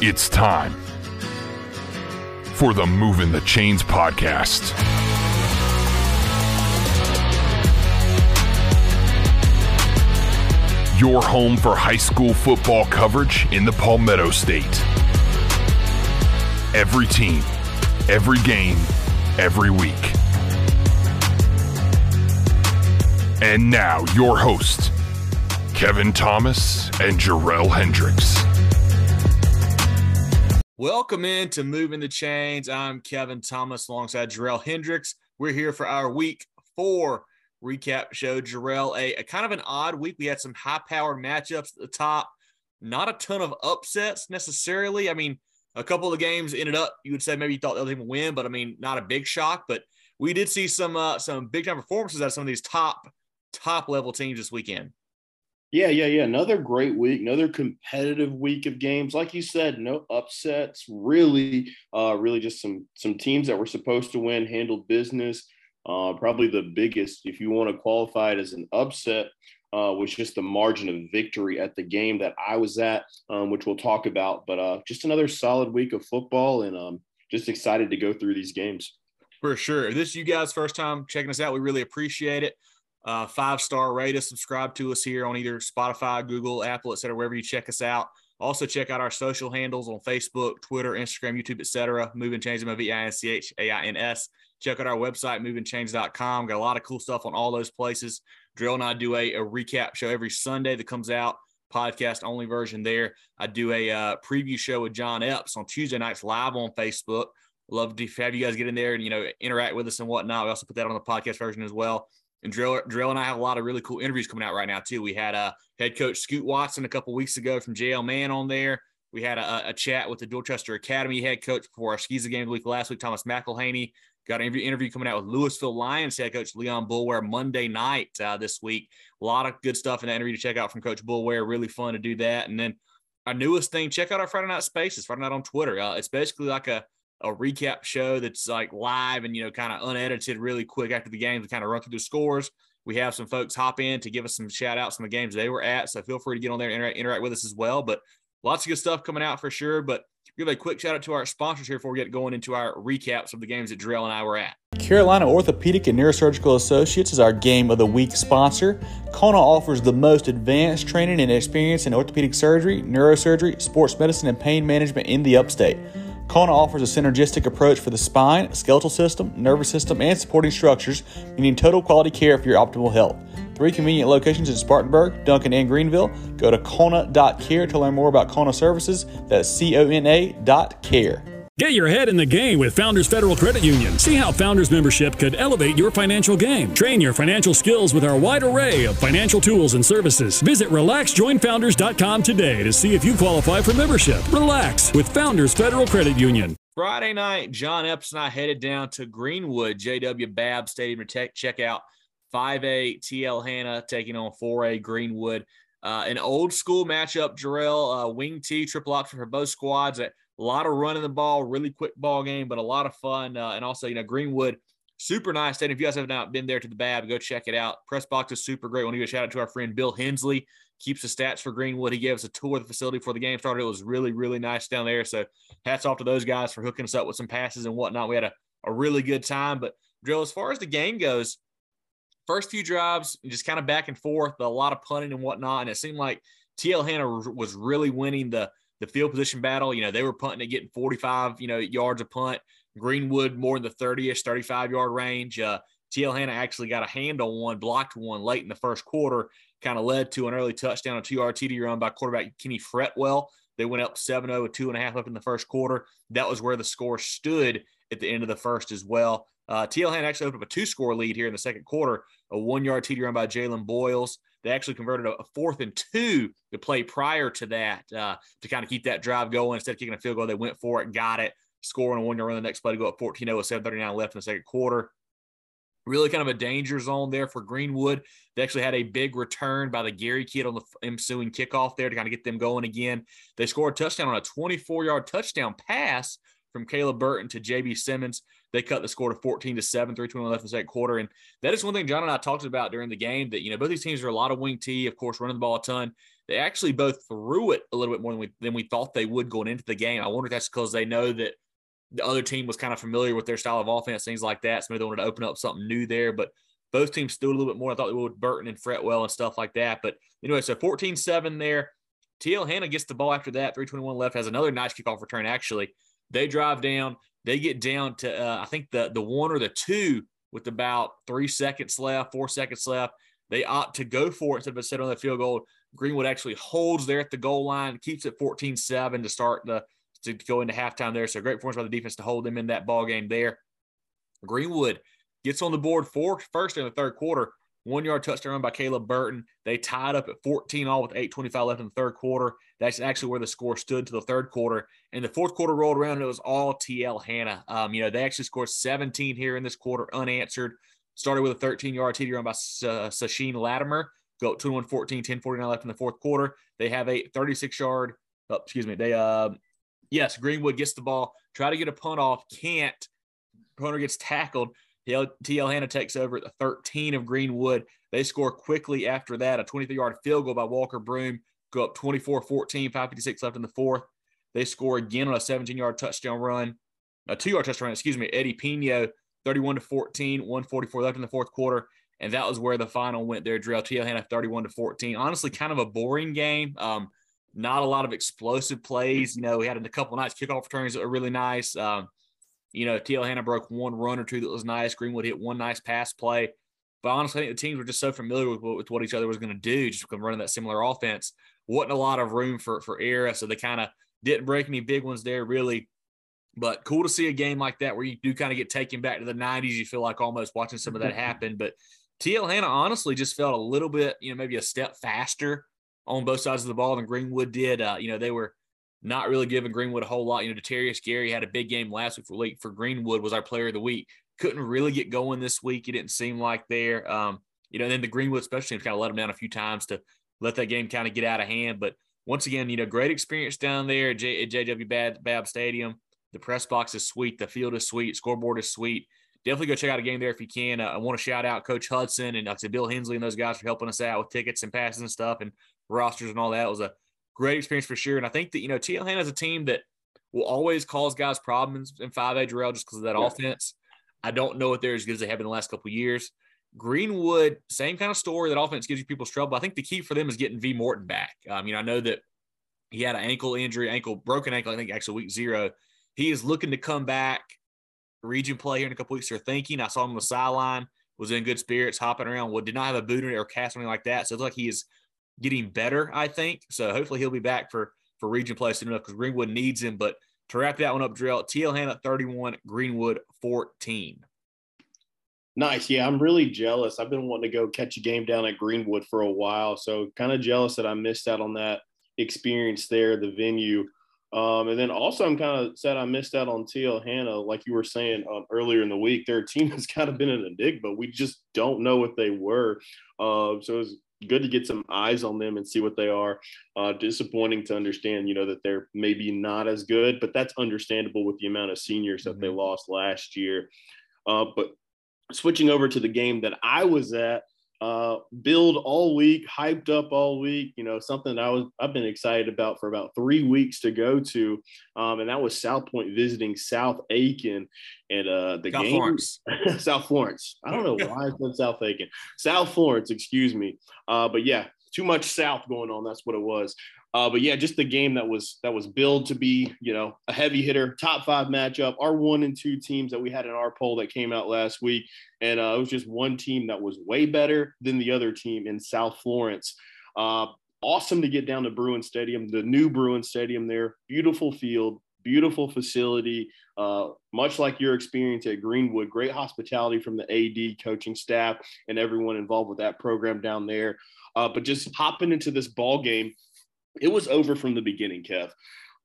It's time for the Move in the Chains podcast. Your home for high school football coverage in the Palmetto State. Every team, every game, every week. And now, your hosts, Kevin Thomas and Jarrell Hendricks. Welcome in to Moving the Chains. I'm Kevin Thomas alongside Jarrell Hendricks. We're here for our week four recap show. Jarrell, a, a kind of an odd week. We had some high powered matchups at the top, not a ton of upsets necessarily. I mean, a couple of the games ended up, you would say maybe you thought they'll even win, but I mean, not a big shock. But we did see some uh, some big time performances out of some of these top top level teams this weekend. Yeah, yeah, yeah. Another great week, another competitive week of games. Like you said, no upsets. Really, uh, really just some some teams that were supposed to win handled business. Uh, probably the biggest, if you want to qualify it as an upset, uh, was just the margin of victory at the game that I was at, um, which we'll talk about. But uh, just another solid week of football, and um, just excited to go through these games. For sure. If this is you guys' first time checking us out, we really appreciate it. Uh, five star rate us, subscribe to us here on either Spotify, Google, Apple, etc. Wherever you check us out. Also, check out our social handles on Facebook, Twitter, Instagram, YouTube, etc. Moving Chains, M O V I N C H A I N S. Check out our website, movingchains.com. Got a lot of cool stuff on all those places. Drill and I do a, a recap show every Sunday that comes out, podcast only version there. I do a uh, preview show with John Epps on Tuesday nights live on Facebook. Love to have you guys get in there and you know interact with us and whatnot. We also put that on the podcast version as well. And Drill, Drill and I have a lot of really cool interviews coming out right now too. We had a uh, head coach Scoot Watson a couple weeks ago from JL Mann on there. We had a, a, chat with the Dorchester Academy head coach before our SCISA game week last week, Thomas McElhaney. Got an interview coming out with Lewisville Lions head coach Leon Boulware Monday night uh, this week. A lot of good stuff in that interview to check out from Coach Boulware. Really fun to do that. And then our newest thing, check out our Friday Night Spaces, Friday Night on Twitter. Uh, it's basically like a, a recap show that's like live and, you know, kind of unedited really quick after the games. We kind of run through the scores. We have some folks hop in to give us some shout outs on the games they were at. So feel free to get on there and interact, interact with us as well. But lots of good stuff coming out for sure. But give a quick shout out to our sponsors here before we get going into our recaps of the games that Drill and I were at. Carolina Orthopedic and Neurosurgical Associates is our game of the week sponsor. CONA offers the most advanced training and experience in orthopedic surgery, neurosurgery, sports medicine, and pain management in the upstate. CONA offers a synergistic approach for the spine, skeletal system, nervous system, and supporting structures, meaning total quality care for your optimal health. Three convenient locations in Spartanburg, Duncan, and Greenville. Go to CONA.care to learn more about CONA services. That's C O N A dot care. Get your head in the game with Founders Federal Credit Union. See how Founders membership could elevate your financial game. Train your financial skills with our wide array of financial tools and services. Visit relaxjoinfounders.com today to see if you qualify for membership. Relax with Founders Federal Credit Union. Friday night, John Epps and I headed down to Greenwood, JW Babb Stadium to check out 5A TL Hanna taking on 4A Greenwood. Uh, an old school matchup, Jarrell, uh, wing T, triple option for both squads. A lot of running the ball, really quick ball game, but a lot of fun. Uh, and also, you know, Greenwood, super nice stadium. If you guys have not been there to the Babb, go check it out. Press box is super great. I want to give a shout out to our friend Bill Hensley. Keeps the stats for Greenwood. He gave us a tour of the facility before the game started. It was really, really nice down there. So hats off to those guys for hooking us up with some passes and whatnot. We had a, a really good time. But Drill, as far as the game goes, first few drives, just kind of back and forth, a lot of punting and whatnot. And it seemed like TL Hanna was really winning the the field position battle. You know, they were punting at getting 45, you know, yards a punt. Greenwood more in the 30ish, 35 yard range. Uh, TL Hanna actually got a hand on one, blocked one late in the first quarter, kind of led to an early touchdown, a two yard TD run by quarterback Kenny Fretwell. They went up 7 0 with two and a half up in the first quarter. That was where the score stood at the end of the first as well. Uh, TL Hanna actually opened up a two score lead here in the second quarter, a one yard TD run by Jalen Boyles. They actually converted a, fourth and two to play prior to that uh, to kind of keep that drive going. Instead of kicking a field goal, they went for it, got it, scoring a one yard run the next play to go up 14 0 with 7.39 left in the second quarter. Really kind of a danger zone there for Greenwood. They actually had a big return by the Gary kid on the ensuing kickoff there to kind of get them going again. They scored a touchdown on a 24 yard touchdown pass from Caleb Burton to JB Simmons. They cut the score to 14 to 7, 321 left in the second quarter. And that is one thing John and I talked about during the game that, you know, both these teams are a lot of wing T, of course, running the ball a ton. They actually both threw it a little bit more than we than we thought they would going into the game. I wonder if that's because they know that the other team was kind of familiar with their style of offense, things like that. So maybe they wanted to open up something new there. But both teams threw a little bit more. I thought they would Burton and Fretwell and stuff like that. But anyway, so 14 7 there. TL Hanna gets the ball after that. 321 left, has another nice kickoff return, actually. They drive down. They get down to, uh, I think, the, the one or the two with about three seconds left, four seconds left. They opt to go for it instead of a set on the field goal. Greenwood actually holds there at the goal line, keeps it 14 7 to start the to go into halftime there. So great performance by the defense to hold them in that ball game there. Greenwood gets on the board for first in the third quarter. One yard touchdown run by Caleb Burton. They tied up at 14 all with 8.25 left in the third quarter. That's actually where the score stood to the third quarter. And the fourth quarter rolled around and it was all TL Hanna. Um, you know, they actually scored 17 here in this quarter unanswered. Started with a 13 yard TD run by uh, Sasheen Latimer. Go 21 14, 10 49 left in the fourth quarter. They have a 36 yard, oh, excuse me. They, uh, yes, Greenwood gets the ball, try to get a punt off, can't. Punter gets tackled. TL Hanna takes over at the 13 of Greenwood. They score quickly after that. A 23 yard field goal by Walker Broom. Go up 24 14, 556 left in the fourth. They score again on a 17 yard touchdown run, a two yard touchdown run, excuse me. Eddie Pino, 31 to 14, 144 left in the fourth quarter. And that was where the final went there. Drill TL Hanna 31 to 14. Honestly, kind of a boring game. Um, not a lot of explosive plays. You know, we had a couple nights kickoff returns that were really nice. Um, you know, TL Hanna broke one run or two that was nice. Greenwood hit one nice pass play. But honestly, I think the teams were just so familiar with, with what each other was going to do, just from running that similar offense. Wasn't a lot of room for for error, so they kind of didn't break any big ones there, really. But cool to see a game like that where you do kind of get taken back to the 90s. You feel like almost watching some of that happen. But TL Hanna honestly just felt a little bit, you know, maybe a step faster on both sides of the ball than Greenwood did. Uh, you know, they were not really giving Greenwood a whole lot. You know, Deterius Gary had a big game last week for week for Greenwood was our player of the week. Couldn't really get going this week. It didn't seem like there. Um, you know, and then the Greenwood special teams kind of let him down a few times to let that game kind of get out of hand. But once again, you know, great experience down there at, J- at JW Babb, Babb Stadium. The press box is sweet. The field is sweet. Scoreboard is sweet. Definitely go check out a game there if you can. Uh, I want to shout out Coach Hudson and like I said, Bill Hensley and those guys for helping us out with tickets and passes and stuff and rosters and all that. It was a great experience for sure. And I think that, you know, TL Han is a team that will always cause guys problems in 5A Jarrell just because of that yeah. offense. I don't know if they're as good as they have in the last couple years. Greenwood, same kind of story. That offense gives you people's trouble. I think the key for them is getting V Morton back. Um, you know, I know that he had an ankle injury, ankle broken ankle. I think actually week zero. He is looking to come back. Region play here in a couple weeks. They're thinking. I saw him on the sideline. Was in good spirits, hopping around. Well, did not have a boot or cast or anything like that. So it's like he is getting better, I think. So hopefully he'll be back for for region play soon enough because Greenwood needs him. But to wrap that one up, drill TL Hanna 31, Greenwood 14. Nice. Yeah, I'm really jealous. I've been wanting to go catch a game down at Greenwood for a while. So kind of jealous that I missed out on that experience there, the venue. Um, and then also, I'm kind of sad I missed out on TL Hanna. Like you were saying um, earlier in the week, their team has kind of been an enigma. We just don't know what they were. Uh, so it was good to get some eyes on them and see what they are. Uh, disappointing to understand, you know, that they're maybe not as good, but that's understandable with the amount of seniors that mm-hmm. they lost last year. Uh, but switching over to the game that I was at, uh, build all week, hyped up all week. You know, something that I was I've been excited about for about three weeks to go to, um, and that was South Point visiting South Aiken, and uh, the South game Florence. South Florence. I don't know why I said South Aiken, South Florence. Excuse me. Uh, but yeah, too much South going on. That's what it was. Uh, but yeah, just the game that was that was billed to be, you know, a heavy hitter, top five matchup. Our one and two teams that we had in our poll that came out last week, and uh, it was just one team that was way better than the other team in South Florence. Uh, awesome to get down to Bruin Stadium, the new Bruin Stadium there, beautiful field, beautiful facility, uh, much like your experience at Greenwood. Great hospitality from the AD coaching staff and everyone involved with that program down there. Uh, but just hopping into this ball game it was over from the beginning, Kev.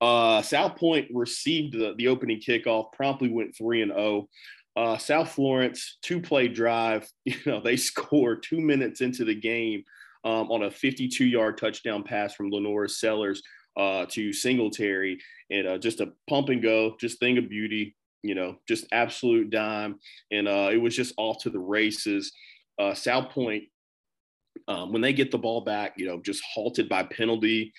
Uh, South Point received the, the opening kickoff, promptly went 3 and 0. Uh, South Florence, two play drive. You know, they score two minutes into the game um, on a 52 yard touchdown pass from LaNorris Sellers uh, to Singletary. And uh, just a pump and go, just thing of beauty. you know, just absolute dime. And uh, it was just off to the races. Uh, South Point, um, when they get the ball back, you know, just halted by penalty,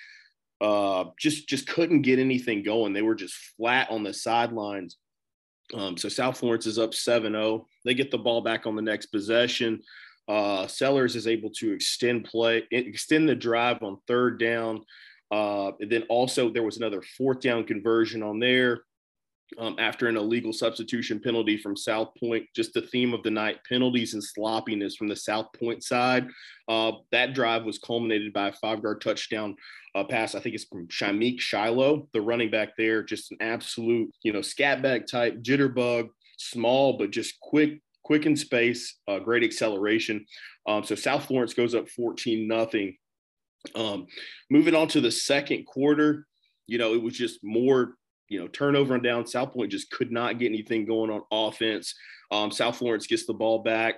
uh, just just couldn't get anything going. They were just flat on the sidelines. Um, so South Florence is up 7-0. They get the ball back on the next possession. Uh, Sellers is able to extend play, extend the drive on third down. Uh, and then also there was another fourth down conversion on there um, after an illegal substitution penalty from South Point. Just the theme of the night: penalties and sloppiness from the South Point side. Uh, that drive was culminated by a five-yard touchdown uh, pass. I think it's from Shamik Shiloh, the running back there. Just an absolute, you know, scat back type jitterbug, small but just quick, quick in space, uh, great acceleration. Um, so South Florence goes up 14 nothing um, moving on to the second quarter, you know, it was just more, you know, turnover and down. South Point just could not get anything going on offense. Um, South Florence gets the ball back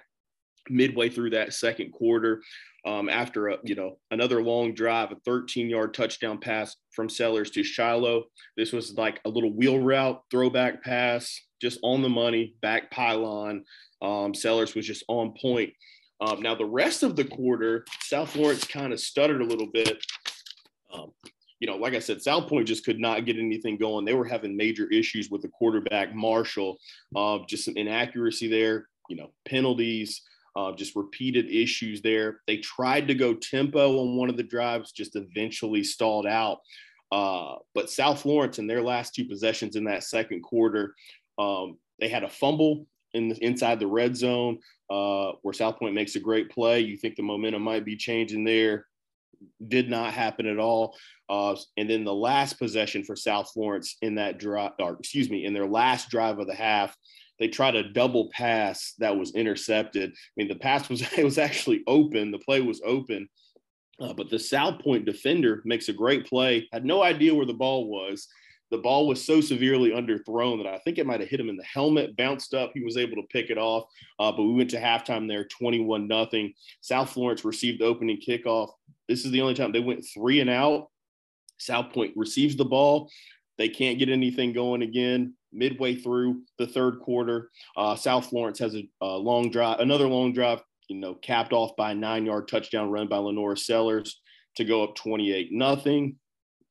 midway through that second quarter. Um, after a you know another long drive, a 13 yard touchdown pass from Sellers to Shiloh. This was like a little wheel route throwback pass, just on the money, back pylon. Um, Sellers was just on point. Um, now, the rest of the quarter, South Florence kind of stuttered a little bit. You know, like I said, South Point just could not get anything going. They were having major issues with the quarterback, Marshall, uh, just some inaccuracy there, you know, penalties, uh, just repeated issues there. They tried to go tempo on one of the drives, just eventually stalled out. Uh, but South Florence, in their last two possessions in that second quarter, um, they had a fumble in the, inside the red zone uh, where South Point makes a great play. You think the momentum might be changing there. Did not happen at all. Uh, and then the last possession for South Florence in that drive, or excuse me, in their last drive of the half, they tried a double pass that was intercepted. I mean, the pass was it was actually open. The play was open, uh, but the South Point defender makes a great play. Had no idea where the ball was, the ball was so severely underthrown that I think it might have hit him in the helmet, bounced up. He was able to pick it off. Uh, but we went to halftime there, 21 nothing. South Florence received the opening kickoff. This is the only time they went three and out. South Point receives the ball. They can't get anything going again. Midway through the third quarter, uh, South Florence has a, a long drive, another long drive, you know, capped off by a nine-yard touchdown run by LaNorris Sellers to go up 28 nothing.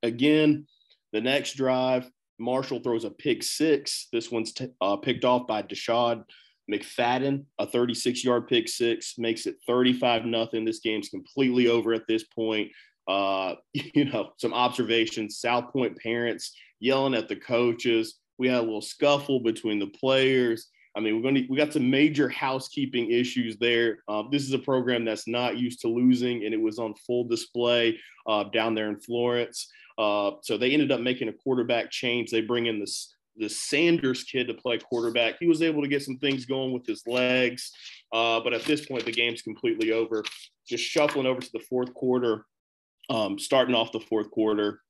Again, the next drive, Marshall throws a pick six. This one's t- uh, picked off by Deshad McFadden, a 36 yard pick six, makes it 35 nothing. This game's completely over at this point. Uh, you know, some observations. South Point parents yelling at the coaches. We had a little scuffle between the players. I mean, we're going to we got some major housekeeping issues there. Uh, this is a program that's not used to losing, and it was on full display uh, down there in Florence. Uh, so they ended up making a quarterback change. They bring in this the Sanders kid to play quarterback. He was able to get some things going with his legs, uh, but at this point the game's completely over. Just shuffling over to the fourth quarter, um, starting off the fourth quarter,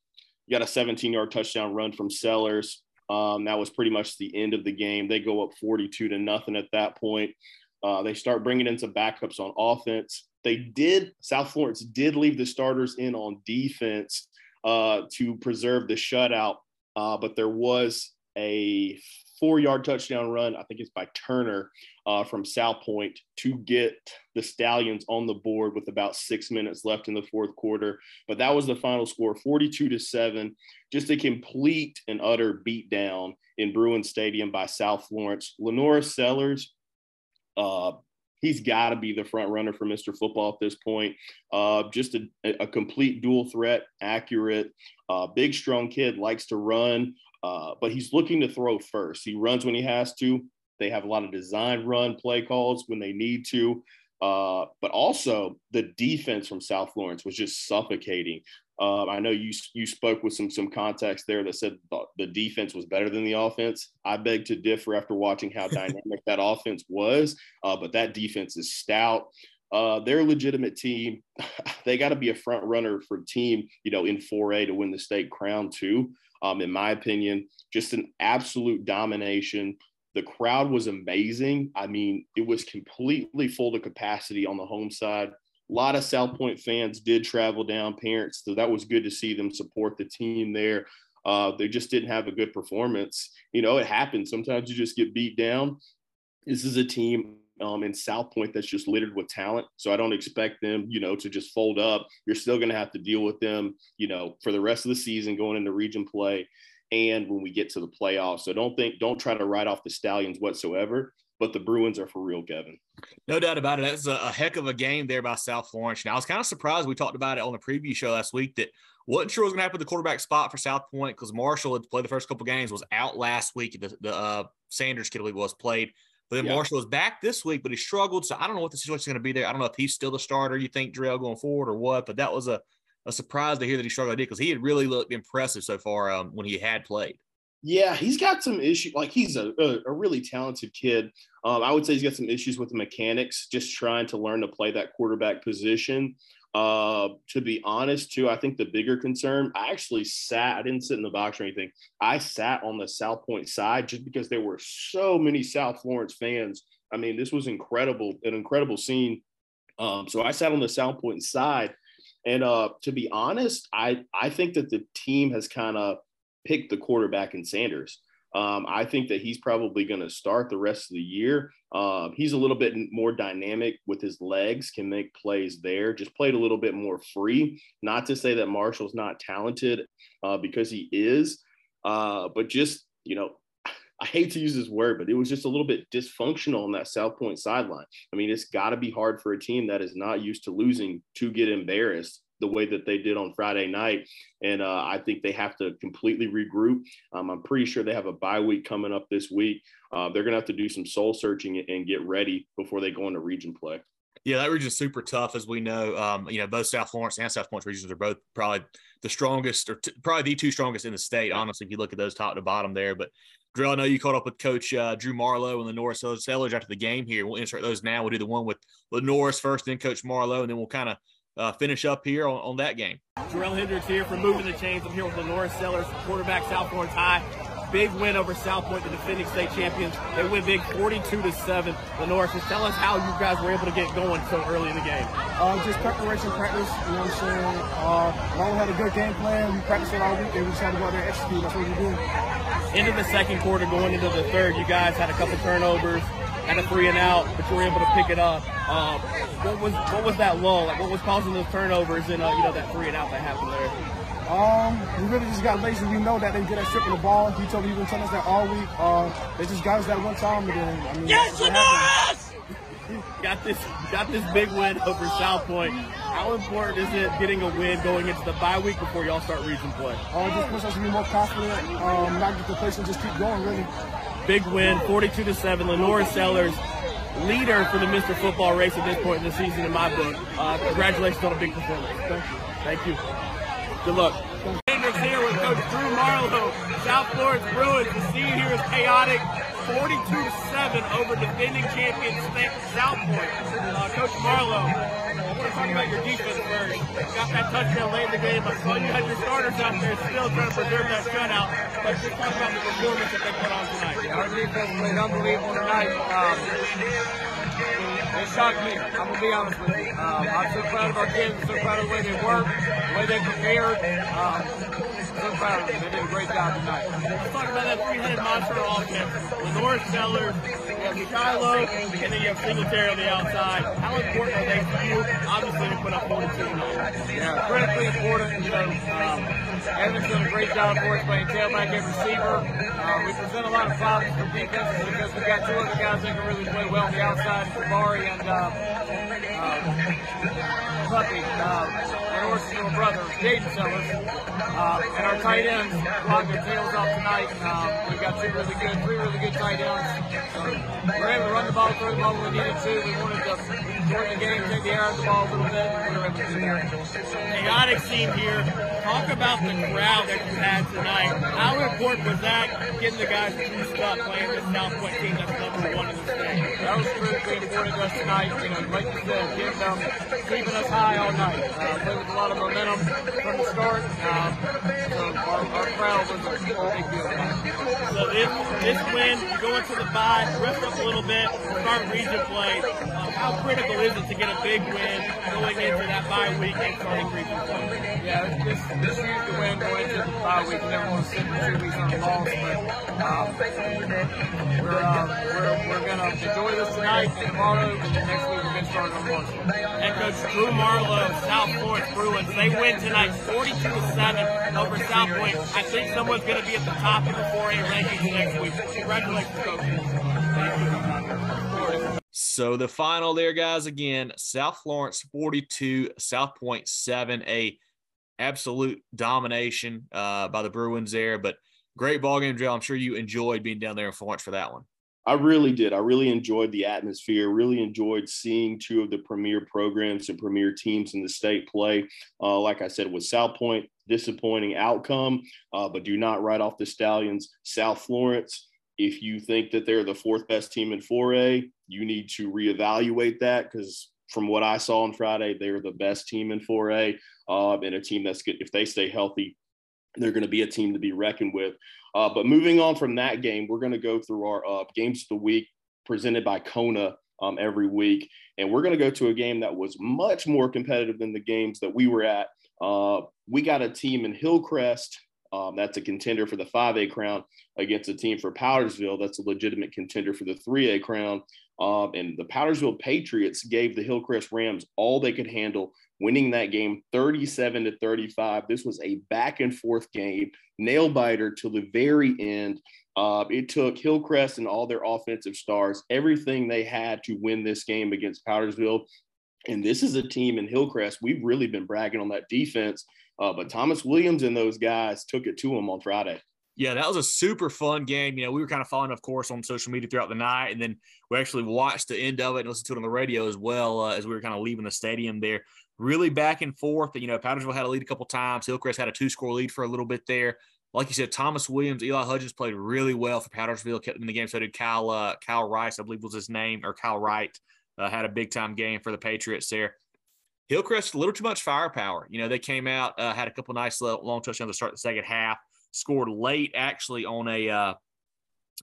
you got a 17-yard touchdown run from Sellers. Um, that was pretty much the end of the game. They go up 42 to nothing at that point. Uh, they start bringing in some backups on offense. They did. South Florence did leave the starters in on defense uh, to preserve the shutout. Uh, but there was a four yard touchdown run, I think it's by Turner uh, from South Point to get the Stallions on the board with about six minutes left in the fourth quarter. But that was the final score 42 to seven. Just a complete and utter beatdown in Bruin Stadium by South Florence. LaNorris Sellers uh, he's got to be the front runner for Mr. Football at this point. Uh, just a, a, complete dual threat, accurate, uh, big, strong kid, likes to run, uh, but he's looking to throw first. He runs when he has to. They have a lot of design run play calls when they need to. Uh, but also the defense from South Florence was just suffocating. Uh, I know you you spoke with some some context there that said the defense was better than the offense. I beg to differ after watching how dynamic that offense was, uh, but that defense is stout. Uh, they're a legitimate team. they got to be a front runner for team, you know, in 4A to win the state crown too. Um, in my opinion, just an absolute domination. The crowd was amazing. I mean, it was completely full to capacity on the home side. A lot of South Point fans did travel down, parents, so that was good to see them support the team there. Uh, they just didn't have a good performance. You know, it happens. Sometimes you just get beat down. This is a team um, in South Point that's just littered with talent. So I don't expect them, you know, to just fold up. You're still going to have to deal with them, you know, for the rest of the season going into region play and when we get to the playoffs. So don't think, don't try to write off the Stallions whatsoever. But the Bruins are for real, Kevin. No doubt about it. That's a, a heck of a game there by South Florence. Now, I was kind of surprised. We talked about it on the preview show last week that wasn't sure what was going to happen with the quarterback spot for South Point because Marshall had played the first couple games, was out last week. The, the uh, Sanders kid, I believe, was played. But yeah. Marshall is back this week, but he struggled. So I don't know what the situation is going to be there. I don't know if he's still the starter, you think, Drell, going forward or what. But that was a, a surprise to hear that he struggled because he had really looked impressive so far um, when he had played. Yeah, he's got some issues. Like he's a, a, a really talented kid. Um, I would say he's got some issues with the mechanics, just trying to learn to play that quarterback position. Uh, to be honest, too, I think the bigger concern, I actually sat, I didn't sit in the box or anything. I sat on the South Point side just because there were so many South Florence fans. I mean, this was incredible, an incredible scene. Um, so I sat on the South Point side. And uh, to be honest, I, I think that the team has kind of picked the quarterback in Sanders. Um, I think that he's probably going to start the rest of the year. Uh, he's a little bit more dynamic with his legs, can make plays there, just played a little bit more free. Not to say that Marshall's not talented uh, because he is, uh, but just, you know, I hate to use this word, but it was just a little bit dysfunctional on that South Point sideline. I mean, it's got to be hard for a team that is not used to losing to get embarrassed the way that they did on Friday night. And uh, I think they have to completely regroup. Um, I'm pretty sure they have a bye week coming up this week. Uh, they're going to have to do some soul searching and get ready before they go into region play. Yeah, that region is super tough, as we know. Um, you know, both South Florence and South Florence regions are both probably the strongest, or t- probably the two strongest in the state. Honestly, if you look at those top to bottom there. But Drill, I know you caught up with Coach uh, Drew Marlowe and LaNorris Sellers after the game here. We'll insert those now. We'll do the one with LaNorris's first, then Coach Marlowe, and then we'll kind of uh, finish up here on, on that game. Jarrell Hendricks here for Moving the Chains. I'm here with LaNorris Sellers, quarterback South Florence High. Big win over South Point, the defending state champions. They win big 42 to 7. LaNorris, just tell us how you guys were able to get going so early in the game. Uh, just preparation, practice, you know what I'm saying? Uh, Long had a good game plan. We practiced it all week and we just had to go out there and execute. That's what we do. Into the second quarter, going into the third, you guys had a couple turnovers had a three and out, but you were able to pick it up. Uh, what was what was that lull? Like what was causing those turnovers and uh, you know that three and out that happened there? Um, we really just got lazy. We know that they get at stripping the ball. He told me he been telling us that all week. Uh, they just got us that one time, and then I mean, yes, yes! got this got this big win over South Point. How important is it getting a win going into the bye week before y'all start region play? Uh, just push us to be more confident, um, not get the place and just keep going, really. Big win, 42 to 7. LaNorris Sellers, leader for the Mr. Football race at this point in the season in my book. Uh, congratulations on a big performance. Thank you. Thank you. Good luck. Hendricks here with Coach Drew Marlowe. South Florence Bruins. The scene here is chaotic. 42-7 over defending champion South Point. Uh, Coach Marlowe, want to talk about your defense first. Got that touchdown late in the game. I saw you had your starters out there still trying to preserve that shutout. But just talk about the performance that they put on tonight. Our defense played unbelievable tonight. Um, it shocked me. I'm gonna be honest with you. Um, I'm so proud of our kids. I'm so proud of the way they work, the way they prepared. Um, proud. They did a great job tonight. Let's talk about that three-headed monster offense. LaNorris Sellers, Shiloh, and then you have Singletary on the outside. How important are they for you? Obviously, to put up 42 Yeah, critically important. You know, um, Evan's done a great job for us playing tailback and receiver. Uh, we present a lot of problems for defenses because we've got two other guys that can really play well on the outside, Jabari and uh, uh, Puppy. Uh, North's little brother, Jaden Sellers. Uh, and our tight ends locked their tails off tonight. Um, we've got two really good, three really good tight ends. So we're able to run the ball, throw the ball when we needed to. We wanted to shorten the game, take the air out the ball a little bit. We were able to do. Chaotic scene here. Talk about the crowd that you had tonight. How important was that getting the guys juiced up playing this South team that's number one in the state? That was critically important to us tonight. You know, like you said, getting them, keeping us high all night. Uh, with a lot of momentum from the start. Um, so our, our crowd was a big deal. So this, this win, you go into the bye, rest up a little bit, start region play. Um, how critical is it to get a big win going into that bye week and starting play? Yeah, it's, it's huge to win going into the bye week. You never want to sit for two weeks on the loss, but um, we're, uh, we're, we're going to enjoy this tonight and tomorrow, and then next week we're to start on March. Head coach Drew Marlowe, South Florence Bruins. They win tonight 42 to 7 over South Point. I think someone's going to be at the top of the 4A rankings next week. Congratulations, coach. So the final there, guys, again, South Florence 42, South Point 7, a absolute domination uh, by the Bruins there, but great ball game, Joe. I'm sure you enjoyed being down there in Florence for that one. I really did. I really enjoyed the atmosphere. Really enjoyed seeing two of the premier programs and premier teams in the state play. Uh, like I said, with South Point, disappointing outcome, uh, but do not write off the Stallions. South Florence, if you think that they're the fourth best team in 4A, you need to reevaluate that because from what I saw on Friday, they're the best team in 4A uh, and a team that's good. If they stay healthy, they're going to be a team to be reckoned with. Uh, but moving on from that game, we're going to go through our uh, games of the week presented by CONA um, every week. And we're going to go to a game that was much more competitive than the games that we were at. Uh, we got a team in Hillcrest um, that's a contender for the 5A crown against a team for Powdersville that's a legitimate contender for the 3A crown. Um, and the Powdersville Patriots gave the Hillcrest Rams all they could handle, winning that game 37 to 35. This was a back and forth game, nail biter till the very end. Uh, it took Hillcrest and all their offensive stars everything they had to win this game against Powdersville. And this is a team in Hillcrest. We've really been bragging on that defense, uh, but Thomas Williams and those guys took it to them on Friday. Yeah, that was a super fun game. You know, we were kind of following, of course, on social media throughout the night, and then we actually watched the end of it and listened to it on the radio as well uh, as we were kind of leaving the stadium there. Really back and forth. You know, Powdersville had a lead a couple times. Hillcrest had a two-score lead for a little bit there. Like you said, Thomas Williams, Eli Hudgens played really well for Powdersville, kept in the game. So did Kyle, uh, Kyle Rice, I believe was his name, or Kyle Wright, uh, had a big-time game for the Patriots there. Hillcrest, a little too much firepower. You know, they came out, uh, had a couple nice long touchdowns to start the second half scored late actually on a uh,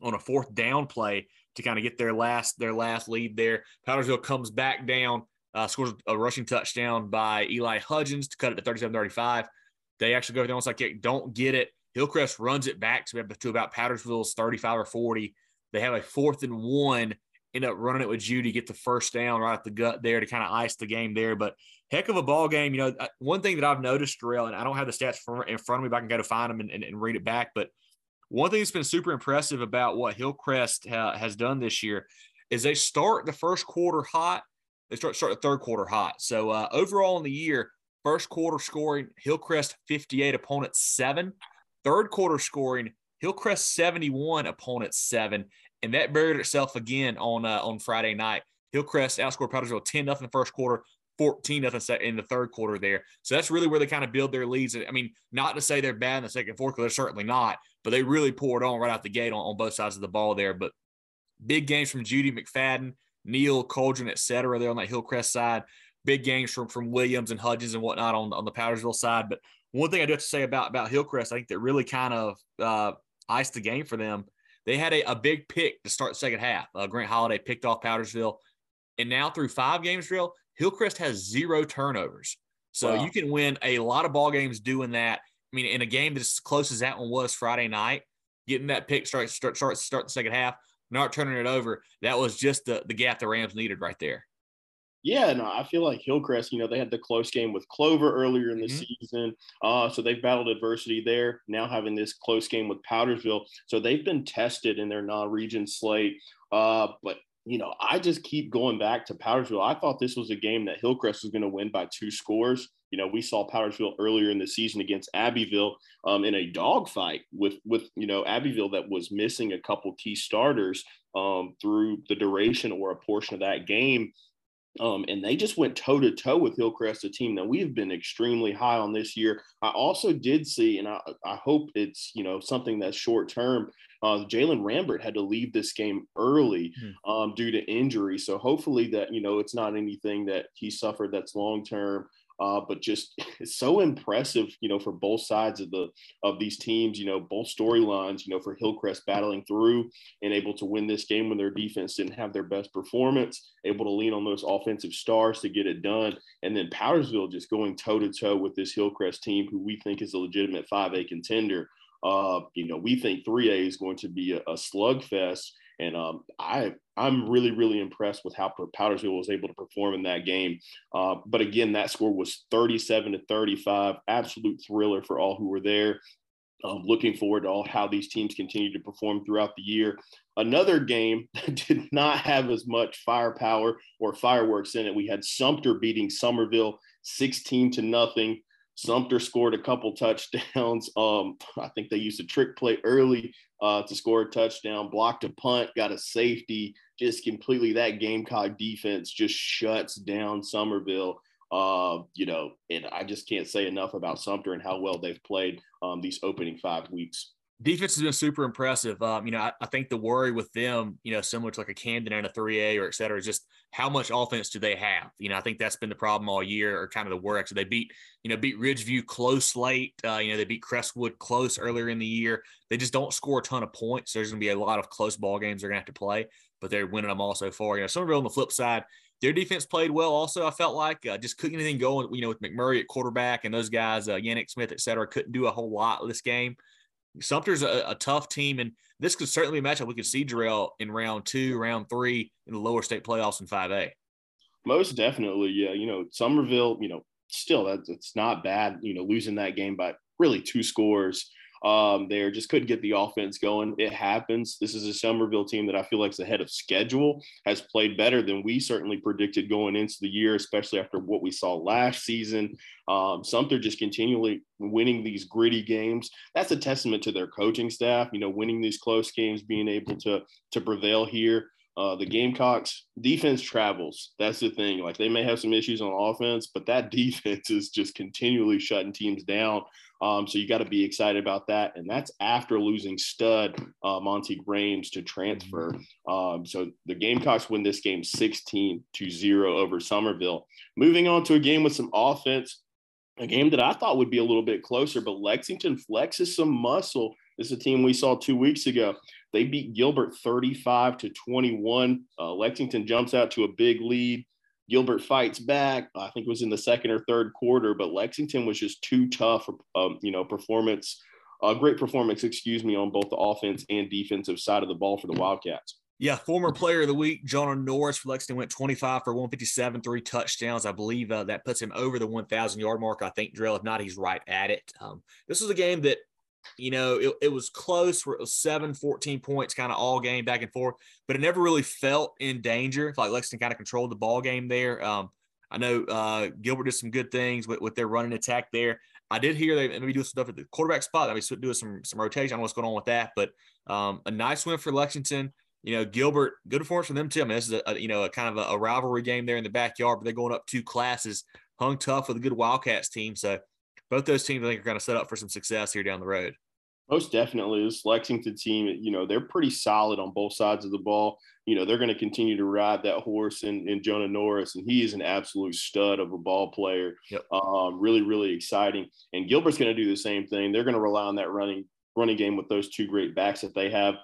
on a fourth down play to kind of get their last their last lead there. Powdersville comes back down, uh, scores a rushing touchdown by Eli Hudgens to cut it to 37-35. They actually go down onside kick, don't get it. Hillcrest runs it back to, to about Powdersville's 35 or 40. They have a fourth and one, end up running it with Judy, to get the first down right at the gut there to kind of ice the game there. But heck of a ball game. You know, uh, one thing that I've noticed, Darrell, and I don't have the stats in front of me, but I can go to find them and, and, and read it back. But one thing that's been super impressive about what Hillcrest ha- has done this year is they start the first quarter hot. They start start the third quarter hot. So uh, overall in the year, first quarter scoring Hillcrest 58, opponent seven. Third quarter scoring Hillcrest 71, opponent seven, and that buried itself again on uh, on Friday night. Hillcrest outscored Powdersville 10 nothing first quarter, 14 nothing in the third quarter there. So that's really where they kind of build their leads. I mean, not to say they're bad in the second because they're certainly not, but they really poured on right out the gate on, on both sides of the ball there. But big games from Judy McFadden, Neil Coldren, et cetera, there on that Hillcrest side. Big games from from Williams and Hudgens and whatnot on, on the Powdersville side. But one thing I do have to say about, about Hillcrest, I think that really kind of uh, iced the game for them. They had a, a big pick to start the second half. Uh, Grant Holiday picked off Powdersville. And now through five games, drill, Hillcrest has zero turnovers. So wow. you can win a lot of ball games doing that. I mean, in a game that's as close as that one was Friday night, getting that pick start start start start the second half, not turning it over, that was just the the gap the Rams needed right there. Yeah, no, I feel like Hillcrest, you know, they had the close game with Clover earlier in the mm-hmm. season. Uh, so they've battled adversity there, now having this close game with Powdersville. So they've been tested in their non region slate. Uh, but you know, I just keep going back to Powdersville. I thought this was a game that Hillcrest was going to win by two scores. You know, we saw Powdersville earlier in the season against Abbeville um, in a dogfight with with you know Abbeville that was missing a couple key starters um, through the duration or a portion of that game. Um, and they just went toe to toe with Hillcrest, a team that we have been extremely high on this year. I also did see, and I, I hope it's you know something that's short term. Uh, Jalen Rambert had to leave this game early mm-hmm. um, due to injury, so hopefully that you know it's not anything that he suffered that's long term. Uh, but just so impressive, you know, for both sides of the of these teams. You know, both storylines. You know, for Hillcrest battling through and able to win this game when their defense didn't have their best performance, able to lean on those offensive stars to get it done, and then Powdersville just going toe to toe with this Hillcrest team, who we think is a legitimate 5A contender. Uh, you know, we think 3A is going to be a, a slugfest. And um, I, I'm really, really impressed with how Powdersville was able to perform in that game. Uh, but again, that score was 37 to 35, absolute thriller for all who were there. Um, looking forward to all how these teams continue to perform throughout the year. Another game that did not have as much firepower or fireworks in it. We had Sumter beating Summerville 16 to nothing. Sumter scored a couple touchdowns. Um, I think they used a trick play early uh, to score a touchdown, blocked a punt, got a safety. Just completely that Gamecock defense just shuts down Summerville. Uh, you know, and I just can't say enough about Sumter and how well they've played um, these opening five weeks defense has been super impressive. Um, you know, I, I, think the worry with them, you know, similar to like a Camden and a 3A or et cetera, is just how much offense do they have? You know, I think that's been the problem all year or kind of the worry. So they beat, you know, beat Ridgeview close late. Uh, you know, they beat Crestwood close earlier in the year. They just don't score a ton of points. There's going to be a lot of close ball games they're going to have to play, but they're winning them all so far. You know, Summerville on the flip side, their defense played well. Also, I felt like uh, just couldn't anything going. You know, with McMurray at quarterback and those guys, uh, Yannick Smith, et cetera, couldn't do a whole lot this game. Sumter's a, a, tough team, and this could certainly be a matchup we could see Jarrell in round two, round three in the lower state playoffs in 5A. Most definitely, yeah. You know, Summerville, you know, still that's it's not bad, you know, losing that game by really two scores um, there. Just couldn't get the offense going. It happens. This is a Summerville team that I feel like is ahead of schedule, has played better than we certainly predicted going into the year, especially after what we saw last season. Um, Sumter just continually winning these gritty games. That's a testament to their coaching staff. You know, winning these close games, being able to to prevail here. Uh, the Gamecocks defense travels. That's the thing. Like they may have some issues on offense, but that defense is just continually shutting teams down. Um, so you got to be excited about that. And that's after losing stud uh, Monty Grames to transfer. Um, so the Gamecocks win this game 16 to 0 over Summerville. Moving on to a game with some offense, a game that I thought would be a little bit closer, but Lexington flexes some muscle. This is a team we saw two weeks ago. They beat Gilbert 35 to 21. Uh, Lexington jumps out to a big lead. Gilbert fights back. I think it was in the second or third quarter, but Lexington was just too tough. Um, you know, performance, uh, great performance, excuse me, on both the offense and defensive side of the ball for the Wildcats. Yeah, former player of the week, Jonah Norris for Lexington went 25 for 157, three touchdowns. I believe uh, that puts him over the 1,000 yard mark. I think, Drill, if not, he's right at it. Um, this was a game that you know, it, it was close where it was seven, 14 points kind of all game back and forth, but it never really felt in danger. Like Lexington kind of controlled the ball game there. Um, I know uh, Gilbert did some good things with, with their running attack there. I did hear they maybe do some stuff at the quarterback spot. I mean, doing some some rotation. I don't know what's going on with that, but um, a nice win for Lexington. You know, Gilbert, good performance for them too. I mean, this is a, a you know a kind of a, a, rivalry game there in the backyard, but they're going up two classes, hung tough with a good Wildcats team. So both those teams I think are going to set up for some success here down the road. Most definitely, this Lexington team, you know, they're pretty solid on both sides of the ball. You know, they're going to continue to ride that horse in, in Jonah Norris, and he is an absolute stud of a ball player. Yep. Um, really, really exciting. And Gilbert's going to do the same thing. They're going to rely on that running running game with those two great backs that they have.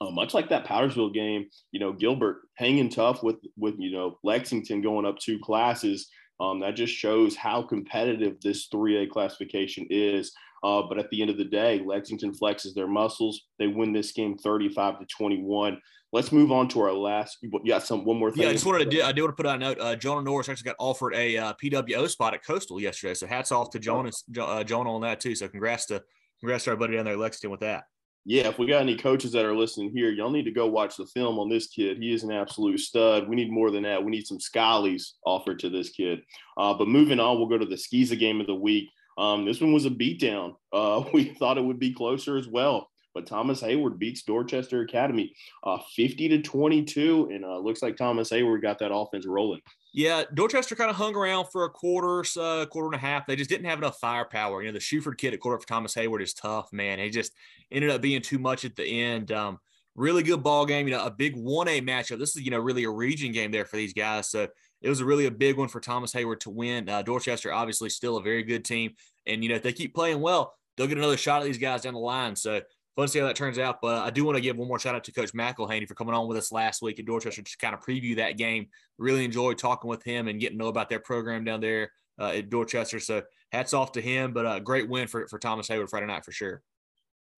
Uh, much like that Powdersville game, you know, Gilbert hanging tough with with you know Lexington going up two classes. Um, that just shows how competitive this 3A classification is. Uh, but at the end of the day, Lexington flexes their muscles. They win this game 35 to 21. Let's move on to our last. You got some one more thing. Yeah, I just wanted to do. I do want to put out a note. Uh, Jonah Norris actually got offered a uh, PWO spot at Coastal yesterday. So hats off to Jonah, uh, Jonah on that too. So congrats to congrats to our buddy down there, Lexington, with that. Yeah, if we got any coaches that are listening here, y'all need to go watch the film on this kid. He is an absolute stud. We need more than that. We need some Scallies offered to this kid. Uh, but moving on, we'll go to the SCISA game of the week. Um, this one was a beatdown. Uh, we thought it would be closer as well, but Thomas Heyward beats Dorchester Academy uh, 50 to 22, and uh, looks like Thomas Heyward got that offense rolling. Yeah, Dorchester kind of hung around for a quarter, uh, quarter and a half. They just didn't have enough firepower. You know, the Shuford kid at quarter for Thomas Heyward is tough, man. He just ended up being too much at the end. Um, really good ball game. You know, a big one A matchup. This is you know really a region game there for these guys. So it was a really a big one for Thomas Heyward to win. Uh, Dorchester obviously still a very good team, and you know if they keep playing well, they'll get another shot at these guys down the line. So fun to see how that turns out. But I do want to give one more shout out to Coach McElhaney for coming on with us last week at Dorchester to kind of preview that game. Really enjoyed talking with him and getting to know about their program down there uh, at Dorchester. So hats off to him. But a great win for for Thomas Heyward Friday night for sure.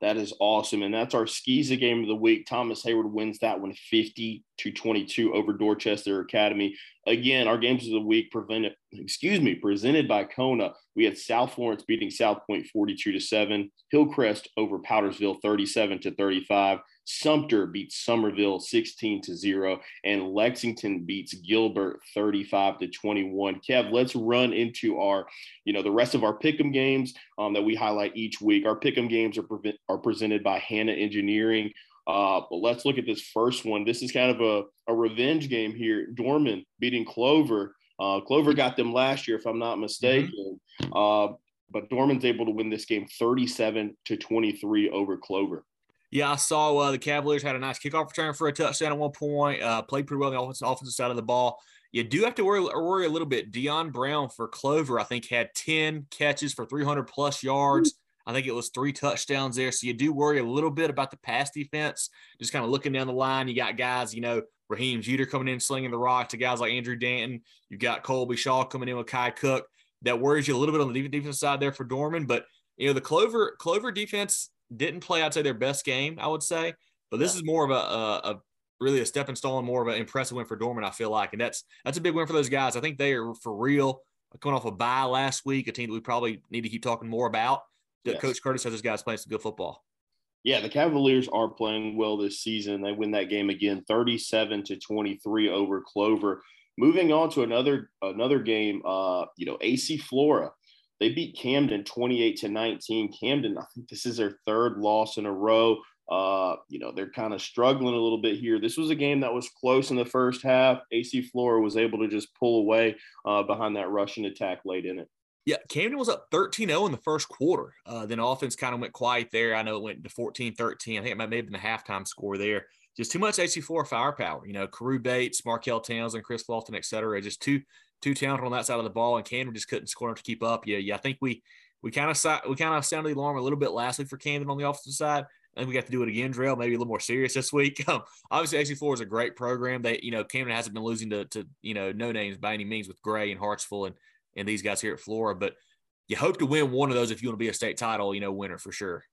That is awesome. And that's our SCISA game of the week. Thomas Heyward wins that one 50 to 22 over Dorchester Academy. Again, our games of the week prevented, excuse me, presented by CONA. We had South Florence beating South Point 42 to 7, Hillcrest over Powdersville 37 to 35, Sumter beats Summerville 16 to 0, and Lexington beats Gilbert 35 to 21. Kev, let's run into our, you know, the rest of our pick'em games um, that we highlight each week. Our pick'em games are, pre- are presented by Hannah Engineering. Uh, but let's look at this first one. This is kind of a, a revenge game here. Dorman beating Clover. Uh, Clover got them last year, if I'm not mistaken. Mm-hmm. Uh, but Dorman's able to win this game 37 to 23 over Clover. Yeah, I saw uh, the Cavaliers had a nice kickoff return for a touchdown at one point. Uh, played pretty well on the offensive, offensive side of the ball. You do have to worry, worry a little bit. Dion Brown for Clover, I think, had 10 catches for 300 plus yards. I think it was three touchdowns there. So you do worry a little bit about the pass defense. Just kind of looking down the line, you got guys, you know, Raheem Jeter coming in slinging the rock to guys like Andrew Danton. You've got Colby Shaw coming in with Kai Cook. That worries you a little bit on the defense side there for Dorman. But you know, the Clover Clover defense didn't play, I'd say, their best game, I would say. But this yeah. is more of a, a, a, really a stepping stone, more of an impressive win for Dorman, I feel like. And that's that's a big win for those guys. I think they are for real coming off a bye last week, a team that we probably need to keep talking more about. Yes. Coach Curtis has his guys playing some good football. Yeah, the Cavaliers are playing well this season. They win that game again, 37 to 23 over Clover. Moving on to another another game, uh, you know, AC Flora they beat Camden 28 to 19. Camden, I think this is their third loss in a row. Uh, you know, they're kind of struggling a little bit here. This was a game that was close in the first half. AC Flora was able to just pull away uh, behind that Russian attack late in it. Yeah, Camden was up 13 0 in the first quarter. Uh, then offense kind of went quiet there. I know it went to 14 13. I think it might have been the halftime score there. Just too much AC Flora firepower. You know, Carew Bates, Markel Townsend, Chris Lofton, et cetera. Just too too talented on that side of the ball, and Camden just couldn't score enough to keep up. Yeah, yeah. I think we we kind of we kind of sounded the alarm a little bit last week for Camden on the offensive side. I think we got to do it again, Drill. Maybe a little more serious this week. Um, obviously, AC Flora is a great program. They, you know, Camden hasn't been losing to, to, you know, no names by any means with Gray and Hartsville and and these guys here at Flora. But you hope to win one of those if you want to be a state title, you know, winner for sure.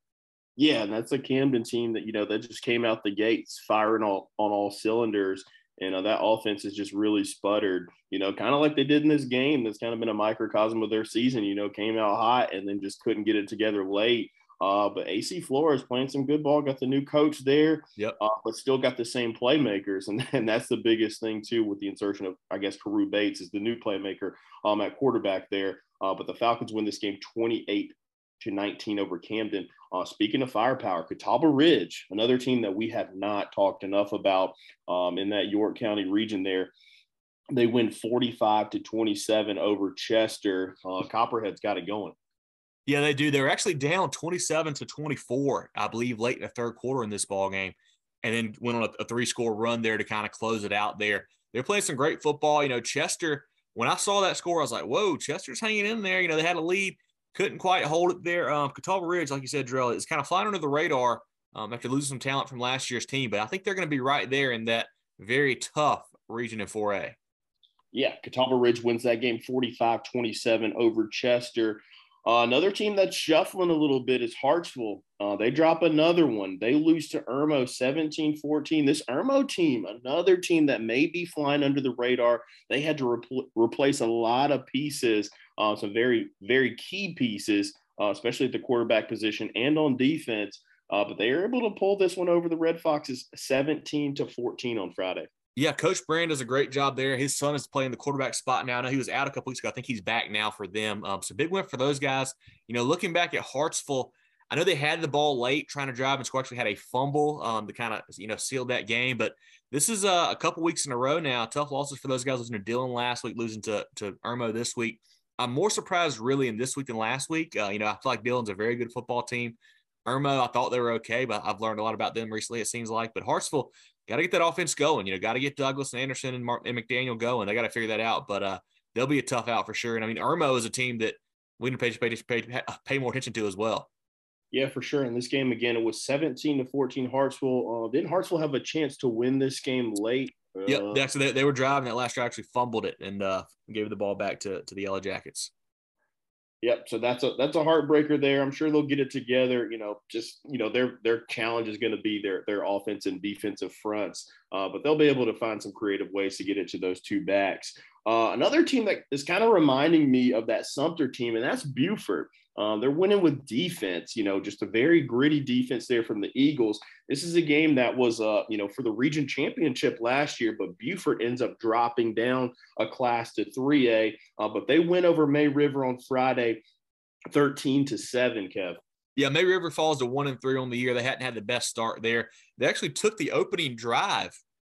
Yeah, and that's a Camden team that you know that just came out the gates firing all on all cylinders and uh, that offense has just really sputtered, you know, kind of like they did in this game. That's kind of been a microcosm of their season, you know, came out hot and then just couldn't get it together late. Uh, but AC Flora's playing some good ball, got the new coach there, yep. Uh, but still got the same playmakers. And, and that's the biggest thing, too, with the insertion of, I guess, Carew Bates is the new playmaker um, at quarterback there. Uh, but the Falcons win this game 28 to 19 over Camden. Uh, speaking of firepower, Catawba Ridge, another team that we have not talked enough about um, in that York County region there. They win 45 to 27 over Chester. Uh, Copperhead's got it going. Yeah, they do. They're actually down 27 to 24, I believe, late in the third quarter in this ball game, and then went on a, a three score run there to kind of close it out there. They're playing some great football. You know, Chester, when I saw that score, I was like, whoa, Chester's hanging in there. You know, they had a lead couldn't quite hold it there. Um, Catawba Ridge, like you said, Drill, is kind of flying under the radar um, after losing some talent from last year's team, but I think they're going to be right there in that very tough region in 4A. Yeah, Catawba Ridge wins that game 45 27 over Chester. Uh, another team that's shuffling a little bit is Hartsville. Uh, they drop another one. They lose to Irmo 17 14. This Irmo team, another team that may be flying under the radar, they had to repl- replace a lot of pieces uh, some very, very key pieces, uh, especially at the quarterback position and on defense. Uh, but they are able to pull this one over the Red Foxes 17 to 14 on Friday. Yeah, Coach Brand does a great job there. His son is playing the quarterback spot now. I know he was out a couple weeks ago. I think he's back now for them. Um, so big win for those guys. You know, looking back at Hartsville, I know they had the ball late trying to drive and score. Actually, had a fumble um, to kind of you know seal that game. But this is uh, a couple weeks in a row now. Tough losses for those guys. Losing to Dillon last week, losing to to Irmo this week. I'm more surprised really in this week than last week. Uh, you know, I feel like Dillon's a very good football team. Irmo, I thought they were okay, but I've learned a lot about them recently, it seems like. But Hartsville got to get that offense going. You know, got to get Douglas and Anderson and, Mark, and McDaniel going. They got to figure that out. But uh, they'll be a tough out for sure. And I mean, Irmo is a team that we need to pay, pay, pay, pay more attention to as well. Yeah, for sure. In this game, again, it was 17 to 14 Hartsville. Uh, didn't Hartsville have a chance to win this game late? Uh, yep. Actually, they, they were driving that last drive, actually fumbled it and uh, gave the ball back to, to the Yellow Jackets. Yep. So that's a that's a heartbreaker there. I'm sure they'll get it together. You know, just you know their their challenge is going to be their their offense and defensive fronts, uh, but they'll be able to find some creative ways to get it to those two backs. Uh, another team that is kind of reminding me of that Sumter team, and that's Beaufort. Um, they're winning with defense, you know, just a very gritty defense there from the Eagles. This is a game that was, uh, you know, for the region championship last year, but Beaufort ends up dropping down a class to 3A. Uh, but they win over May River on Friday, 13 to 7, Kev. Yeah, May River falls to one and three on the year. They hadn't had the best start there. They actually took the opening drive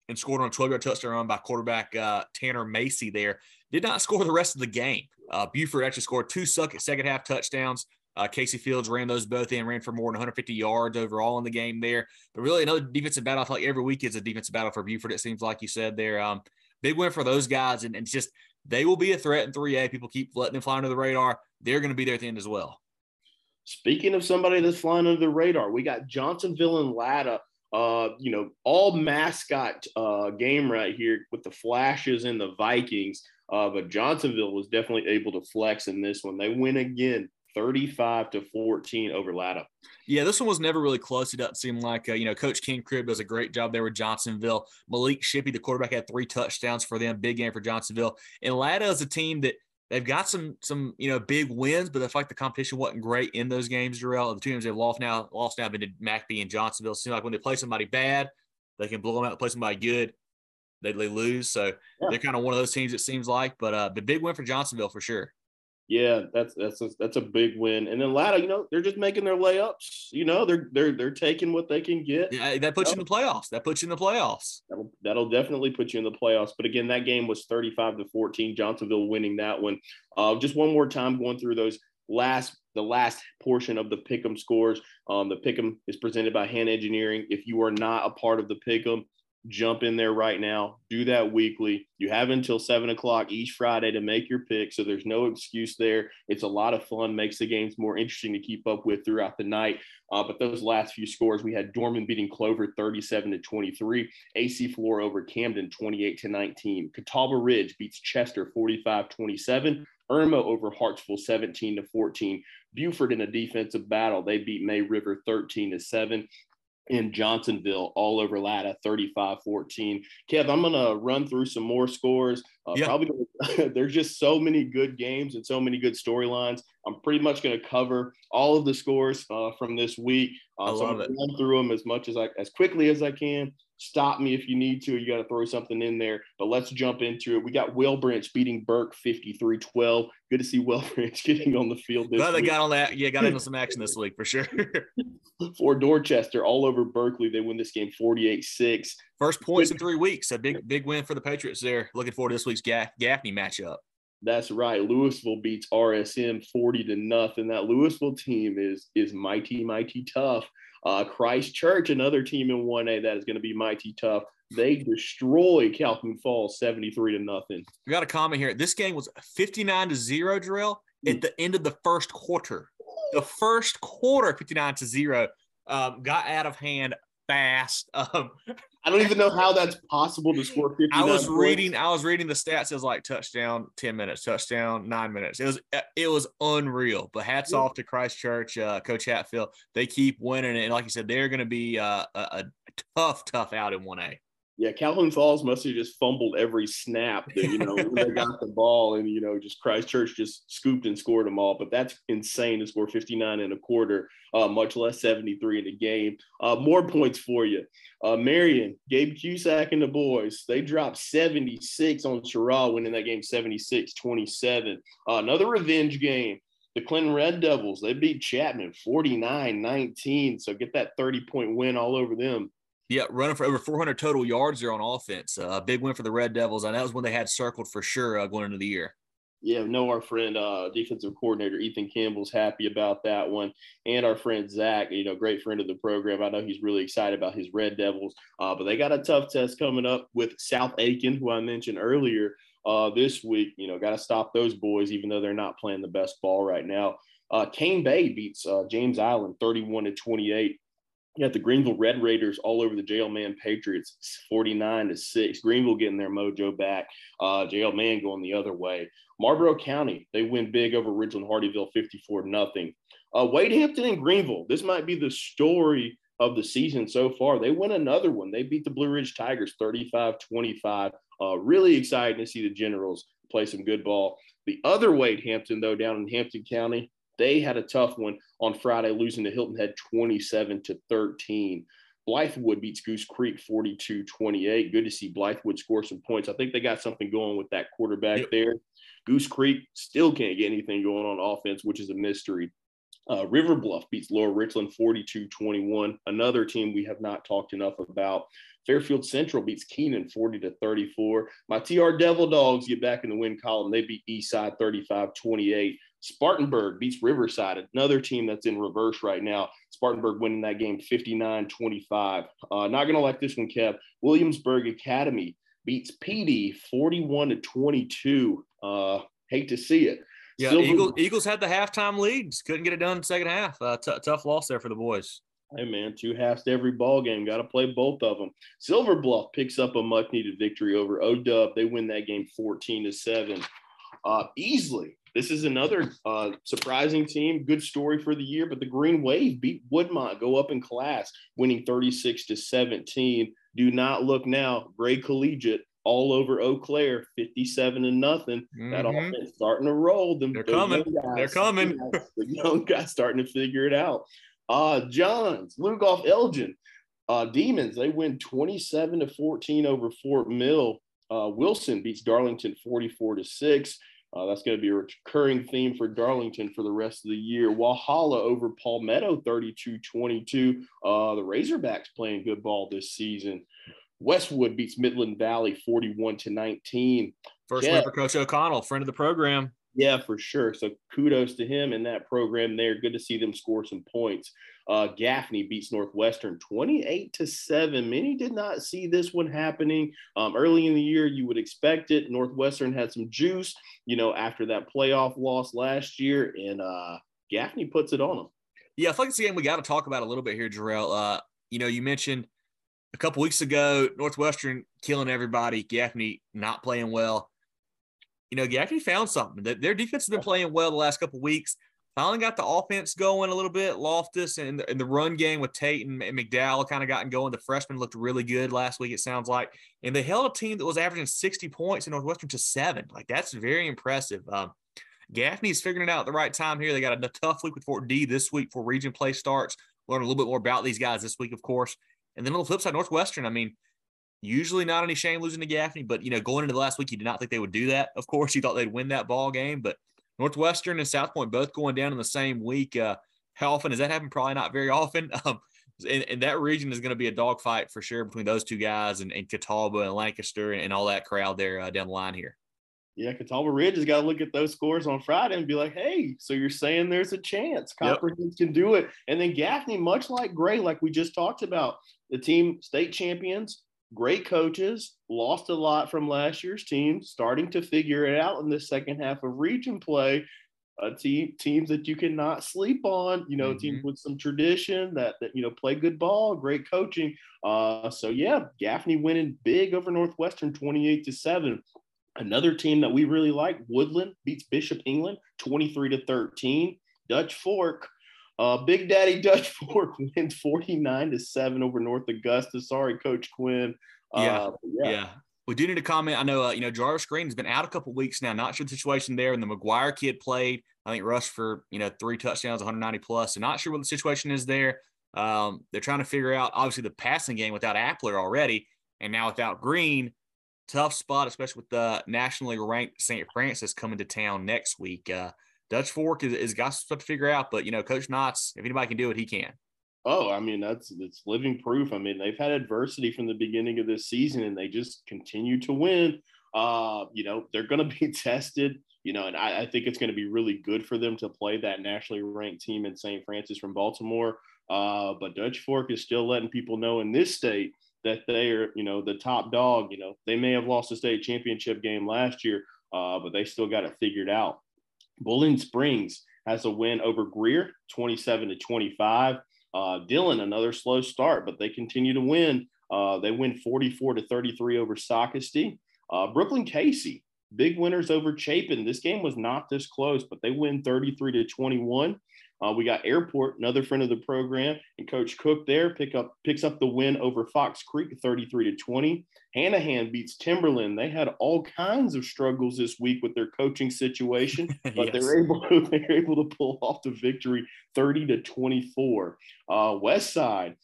and scored on a 12 yard touchdown run by quarterback uh, Tanner Macy there. Did not score the rest of the game. Uh, Beaufort actually scored two second half touchdowns. Uh, Casey Fields ran those both in, ran for more than 150 yards overall in the game there. But really, another defensive battle. Like every week is a defensive battle for Beaufort. It seems like you said there. Um, big win for those guys, and, and just they will be a threat in 3A. People keep letting them fly under the radar. They're going to be there at the end as well. Speaking of somebody that's flying under the radar, we got Johnsonville and Latta. Uh, you know, all mascot uh, game right here with the flashes and the Vikings. Uh, but Johnsonville was definitely able to flex in this one. They win again 35 to 14 over Latta. Yeah, this one was never really close. It doesn't seem like, uh, you know, Coach Ken Crib does a great job there with Johnsonville. Malik Shippey, the quarterback, had three touchdowns for them. Big game for Johnsonville. And Latta is a team that they've got some, some you know, big wins, but feel like the competition wasn't great in those games, Darrell. The two teams they've lost now, lost now been to McBee and Johnsonville. It seems like when they play somebody bad, they can blow them out, play somebody good they, they lose. So yeah. they're kind of one of those teams. It seems like, but uh, the big win for Johnsonville for sure. Yeah, that's that's a, that's a big win. And then Latta, you know, they're just making their layups. You know, they're they're they're taking what they can get. Yeah, that puts you, know? you in the playoffs. That puts you in the playoffs. That'll, that'll definitely put you in the playoffs. But again, that game was 35 to 14. Johnsonville winning that one. Uh, just one more time going through those last the last portion of the pick'em scores. Um, the pick'em is presented by Hand Engineering. If you are not a part of the pick'em, jump in there right now. Do that weekly. You have until seven o'clock each Friday to make your pick. So there's no excuse there. It's a lot of fun, makes the games more interesting to keep up with throughout the night. Uh, but those last few scores, we had Dorman beating Clover 37 to 23, AC Flora over Camden 28 to 19, Catawba Ridge beats Chester 45 27. Irmo over Hartsville 17 to 14. Beaufort in a defensive battle. They beat May River 13 to 7 in Johnsonville all over Latta 35 14. Kev, I'm going to run through some more scores. Uh, yeah. Probably there's just so many good games and so many good storylines. I'm pretty much going to cover all of the scores uh, from this week. Uh, so I'm going to run through them as much as I as quickly as I can. Stop me if you need to. You got to throw something in there. But let's jump into it. We got Whale Branch beating Burke 53 12. Good to see Whale Branch getting on the field this Well, they got on that. Yeah, got into some action this week for sure. Fort Dorchester, all over Berkeley, they win this game 48 6. First points in three weeks. A big, big win for the Patriots there. Looking forward to this week's Gaffney matchup. That's right. Lewisville beats RSM 40 to nothing. That Lewisville team is is mighty, mighty tough. Uh, Christ Church, another team in 1A that is going to be mighty tough. They destroy Calhoun Falls 73 to nothing. We got a comment here. This game was 59 to 0, Drill, at the end of the first quarter. The first quarter, 59 to 0, um, got out of hand fast. Um, I don't even know how that's possible to score 50. I was reading, I was reading the stats. It was like touchdown, 10 minutes, touchdown, nine minutes. It was it was unreal. But hats yeah. off to Christ Church, uh, Coach Hatfield. They keep winning. it. And like you said, they're gonna be uh, a, a tough, tough out in 1A. Yeah, Calhoun Falls must have just fumbled every snap that, you know, they got the ball and, you know, just Christ Church just scooped and scored them all. But that's insane to score 59 and a quarter, uh, much less 73 in a game. Uh, more points for you. Uh, Marion, Gabe Cusack and the boys, they dropped 76 on Cheraw, winning that game 76 27. Uh, another revenge game. The Clinton Red Devils, they beat Chapman 49 19. So get that 30 point win all over them. Yeah, running for over 400 total yards there on offense. A uh, big win for the Red Devils. And that was when they had circled for sure uh, going into the year. Yeah, know our friend, uh, defensive coordinator Ethan Campbell's happy about that one, and our friend Zach, you know, great friend of the program. I know he's really excited about his Red Devils, uh, but they got a tough test coming up with South Aiken, who I mentioned earlier uh, this week. You know, got to stop those boys, even though they're not playing the best ball right now. Uh, Cane Bay beats uh, James Island 31 to 28. You got the Greenville Red Raiders all over the JL Mann Patriots, 49 to 6. Greenville getting their mojo back. Uh, JL Mann going the other way. Marlboro County, they win big over Ridgeland Hardeeville, 54 nothing. Uh, Wade Hampton and Greenville, this might be the story of the season so far. They win another one. They beat the Blue Ridge Tigers 35 25. Uh, really exciting to see the Generals play some good ball. The other Wade Hampton, though, down in Hampton County, they had a tough one on Friday, losing to Hilton Head 27 to 13. Blythewood beats Goose Creek 42 28. Good to see Blythewood score some points. I think they got something going with that quarterback yep. there. Goose Creek still can't get anything going on offense, which is a mystery. Uh, River Bluff beats Lower Richland 42 21. Another team we have not talked enough about. Fairfield Central beats Keenan 40 to 34. My TR Devil Dogs get back in the win column. They beat Eastside 35 28. Spartanburg beats Riverside, another team that's in reverse right now. Spartanburg winning that game 59 25. Uh, not going to like this one, Kev. Williamsburg Academy beats PD 41 to 22. Uh, hate to see it. Yeah, Silver- Eagles, Eagles had the halftime leads. Couldn't get it done in the second half. Uh, t- tough loss there for the boys. Hey man, two halves to every ball game. Got to play both of them. Silver Bluff picks up a much needed victory over ODub. They win that game 14 to seven. Uh, easily this is another uh, surprising team. Good story for the year, but the Green Wave beat Woodmont, go up in class, winning 36 to 17. Do not look now. Gray Collegiate all over Eau Claire, 57 and nothing. Mm-hmm. That offense starting to roll. Them, They're coming. Guys, They're coming. the young guys starting to figure it out. Uh, Johns, Lugoff Elgin, uh, Demons, they win 27 to 14 over Fort Mill. Uh, Wilson beats Darlington 44 to 6. Uh, that's going to be a recurring theme for Darlington for the rest of the year. Walhalla over Palmetto 32 22. Uh, the Razorbacks playing good ball this season. Westwood beats Midland Valley 41 to 19. First yeah. win for Coach O'Connell, friend of the program. Yeah, for sure. So kudos to him and that program there. Good to see them score some points. Uh, Gaffney beats Northwestern 28 to 7. Many did not see this one happening. Um, early in the year, you would expect it. Northwestern had some juice, you know, after that playoff loss last year, and uh, Gaffney puts it on them. Yeah, I think it's a game we got to talk about a little bit here, Jarrell. Uh, you know, you mentioned a couple weeks ago, Northwestern killing everybody, Gaffney not playing well. You know, Gaffney found something. That their defense has been playing well the last couple weeks. Finally got the offense going a little bit. Loftus and the, and the run game with Tate and, and McDowell kind of gotten going. The freshmen looked really good last week, it sounds like. And they held a team that was averaging 60 points in Northwestern to seven. Like, that's very impressive. Um, Gaffney's figuring it out at the right time here. They got a tough week with Fort D this week for region play starts. Learn a little bit more about these guys this week, of course. And then on the flip side, Northwestern, I mean, usually not any shame losing to Gaffney, but, you know, going into the last week, you did not think they would do that. Of course, you thought they'd win that ball game, but – Northwestern and South Point both going down in the same week. Uh, how often does that happen? Probably not very often. Um, and, and, that region is going to be a dogfight for sure between those two guys and, and Catawba and Lancaster and, all that crowd there uh, down the line here. Yeah, Catawba Ridge has got to look at those scores on Friday and be like, hey, so you're saying there's a chance Copperheads yep. can do it. And then Gaffney, much like Gray, like we just talked about, the team state champions, great coaches, lost a lot from last year's team, starting to figure it out in the second half of region play. Uh, team teams that you cannot sleep on, you know, mm-hmm. teams with some tradition that that you know play good ball, great coaching. Uh, so yeah, Gaffney winning big over Northwestern, twenty eight to seven. Another team that we really like, Woodland beats Bishop England, twenty three to thirteen. Dutch Fork uh, Big Daddy Dutch Fork wins 49 to 7 over North Augusta. Sorry, Coach Quinn. Yeah. Uh, yeah. yeah. We do need to comment. I know, uh, you know, Jarvis Green has been out a couple weeks now. Not sure the situation there. And the McGuire kid played, I think, rushed for, you know, three touchdowns, 190 plus. So not sure what the situation is there. Um, they're trying to figure out, obviously, the passing game without Appler already. And now without Green, tough spot, especially with the nationally ranked St. Francis coming to town next week. Uh, Dutch Fork is, is got stuff to figure out, but you know, Coach Knotts, if anybody can do it, he can. Oh, I mean, that's it's living proof. I mean, they've had adversity from the beginning of this season and they just continue to win. Uh, you know, they're going to be tested you know, and I, I think it's going to be really good for them to play that nationally ranked team in St. Francis from Baltimore. Uh, but Dutch Fork is still letting people know in this state that they are, you know, the top dog. You know, they may have lost the state championship game last year, uh, but they still got it figured out. Boiling Springs has a win over Greer, 27 to 25. Uh, Dillon, another slow start, but they continue to win. Uh, they win 44 to 33 over Socastee. Uh, Brookland Cayce, big winners over Chapin. This game was not this close, but they win 33 to 21. Uh, we got Airport, another friend of the program, and Coach Cook there pick up picks up the win over Fox Creek, 33 to 20. Hanahan beats Timberland. They had all kinds of struggles this week with their coaching situation, but yes. they're able to, they're able to pull off the victory, 30 to 24. Uh, West Side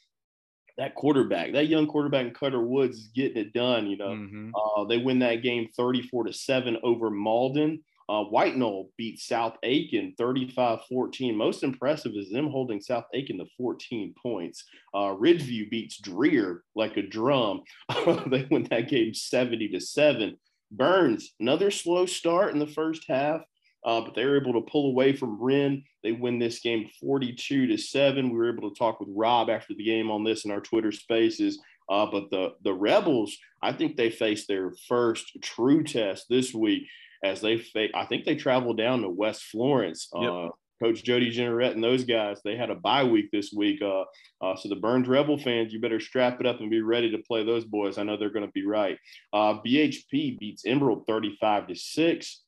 that quarterback, that young quarterback Cutter Woods is getting it done. You know, mm-hmm. uh, they win that game 34 to 7 over Mauldin. Uh, White Knoll beat South Aiken 35 14. Most impressive is them holding South Aiken to 14 points. Uh, Ridgeview beats Dreher like a drum. they win that game 70 to 7. Byrnes, another slow start in the first half, uh, but they were able to pull away from Wren. They win this game 42 to 7. We were able to talk with Rob after the game on this in our Twitter spaces. Uh, but the, the Rebels, I think they faced their first true test this week as they fa- I think they traveled down to West Florence. Yep. Uh, Coach Jody Jenerette and those guys, they had a bye week this week. Uh, uh, so the Byrnes Rebel fans, you better strap it up and be ready to play those boys. I know they're going to be right. Uh, BHP beats Emerald 35 to 6.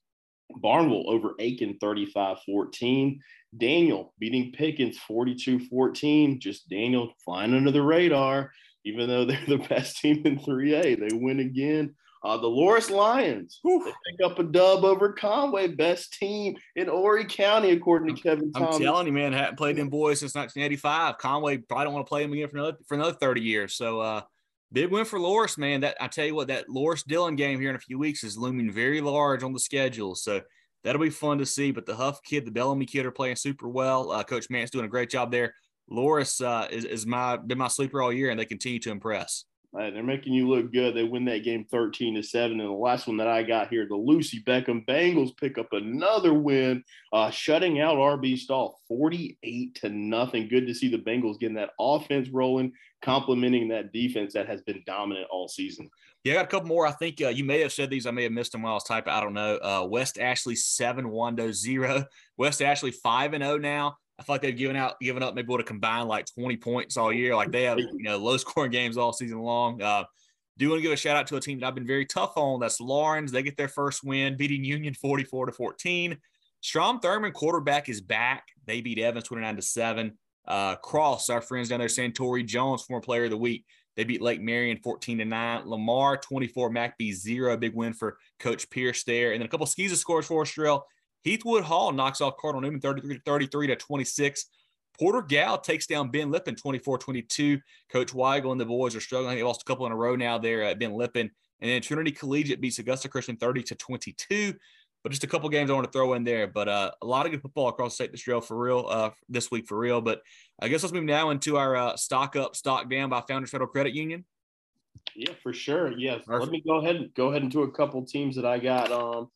Barnwell over Aiken 35 14. Daniel beating Pickens 42 14. Just Daniel flying under the radar, even though they're the best team in 3A. They win again. Uh, the Loris Lions they pick up a dub over Conway, best team in Horry County, according to Kevin. I'm telling you, man, haven't played them boys since 1985. Conway probably don't want to play them again for another for another 30 years. So, uh, big win for Loris, man. That I tell you what, that Loris Dillon game here in a few weeks is looming very large on the schedule. So that'll be fun to see. But the Huff kid, the Bellamy kid, are playing super well. Uh, Coach Mant's doing a great job there. Loris uh, is, is my been my sleeper all year, and they continue to impress. They're making you look good. They win that game 13 to 7. And the last one that I got here, the Lucy Beckham Bengals pick up another win, uh, shutting out RB Stall 48 to nothing. Good to see the Bengals getting that offense rolling, complementing that defense that has been dominant all season. Yeah, I got a couple more. I think uh, you may have said these. I may have missed them while I was typing. I don't know. Uh, West Ashley 7 1 0. West Ashley 5 and 0 now. I feel like they've given out, given up, maybe would have combined like 20 points all year. Like they have, you know, low scoring games all season long. Uh, do want to give a shout out to a team that I've been very tough on. That's Laurens. They get their first win, beating Union 44 to 14. Strom Thurmond quarterback is back. They beat Evans 29 to 7. Uh, Cross, our friends down there, Santori Jones, former player of the week. They beat Lake Marion 14 to 9. Lamar 24, McBee 0. Big win for Coach Pierce there. And then a couple of skis of scores for Estrell. Heathwood Hall knocks off Cardinal Newman 33 to 33 to 26. Porter-Gaud takes down Ben Lippen 24 22. Coach Weigel and the boys are struggling. They lost a couple in a row now there at Ben Lippen. And then Trinity Collegiate beats Augusta Christian 30 to 22. But just a couple games I want to throw in there. But uh, a lot of good football across the state this year for real, uh, this week for real. But I guess let's move now into our uh, stock up, stock down by Founders Federal Credit Union. Yeah, for sure. Yes. Perfect. Let me go ahead and go ahead into a couple teams that I got um,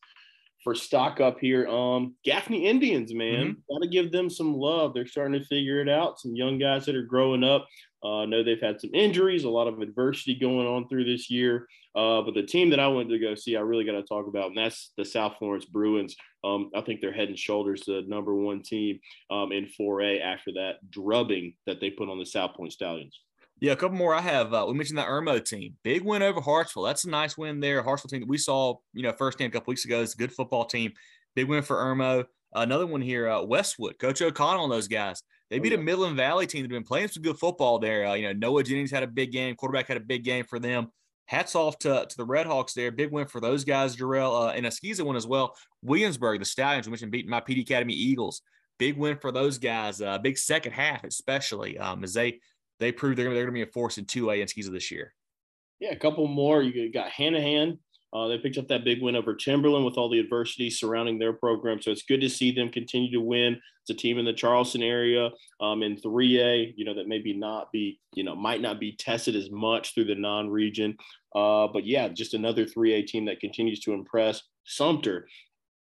for stock up here. Um, Gaffney Indians, man, mm-hmm. got to give them some love. They're starting to figure it out. Some young guys that are growing up. Uh, I know they've had some injuries, a lot of adversity going on through this year. Uh, but the team that I wanted to go see, I really got to talk about, and that's the South Florence Bruins. Um, I think they're head and shoulders the number one team um, in 4A after that drubbing that they put on the South Point Stallions. Yeah, a couple more I have. Uh, we mentioned that Irmo team. Big win over Hartsville. That's a nice win there. Hartsville team that we saw, you know, firsthand a couple weeks ago. It's a good football team. Big win for Irmo. Another one here, uh, Westwood. Coach O'Connell and those guys. They beat oh, yeah. a Midland Valley team that have been playing some good football there. Uh, you know, Noah Jennings had a big game. Quarterback had a big game for them. Hats off to, to the Red Hawks there. Big win for those guys, Jarrell. Uh, and a SCISA one as well. Williamsburg, the Stallions, we mentioned beating my PD Academy Eagles. Big win for those guys. Uh, big second half, especially um, as they they proved they're, they're going to be a force in 2A in this year. Yeah, a couple more. You got Hanahan. Uh, they picked up that big win over Timberland with all the adversity surrounding their program. So it's good to see them continue to win. It's a team in the Charleston area um, in 3A, you know, that maybe not be, you know, might not be tested as much through the non region. Uh, but yeah, just another 3A team that continues to impress. Sumter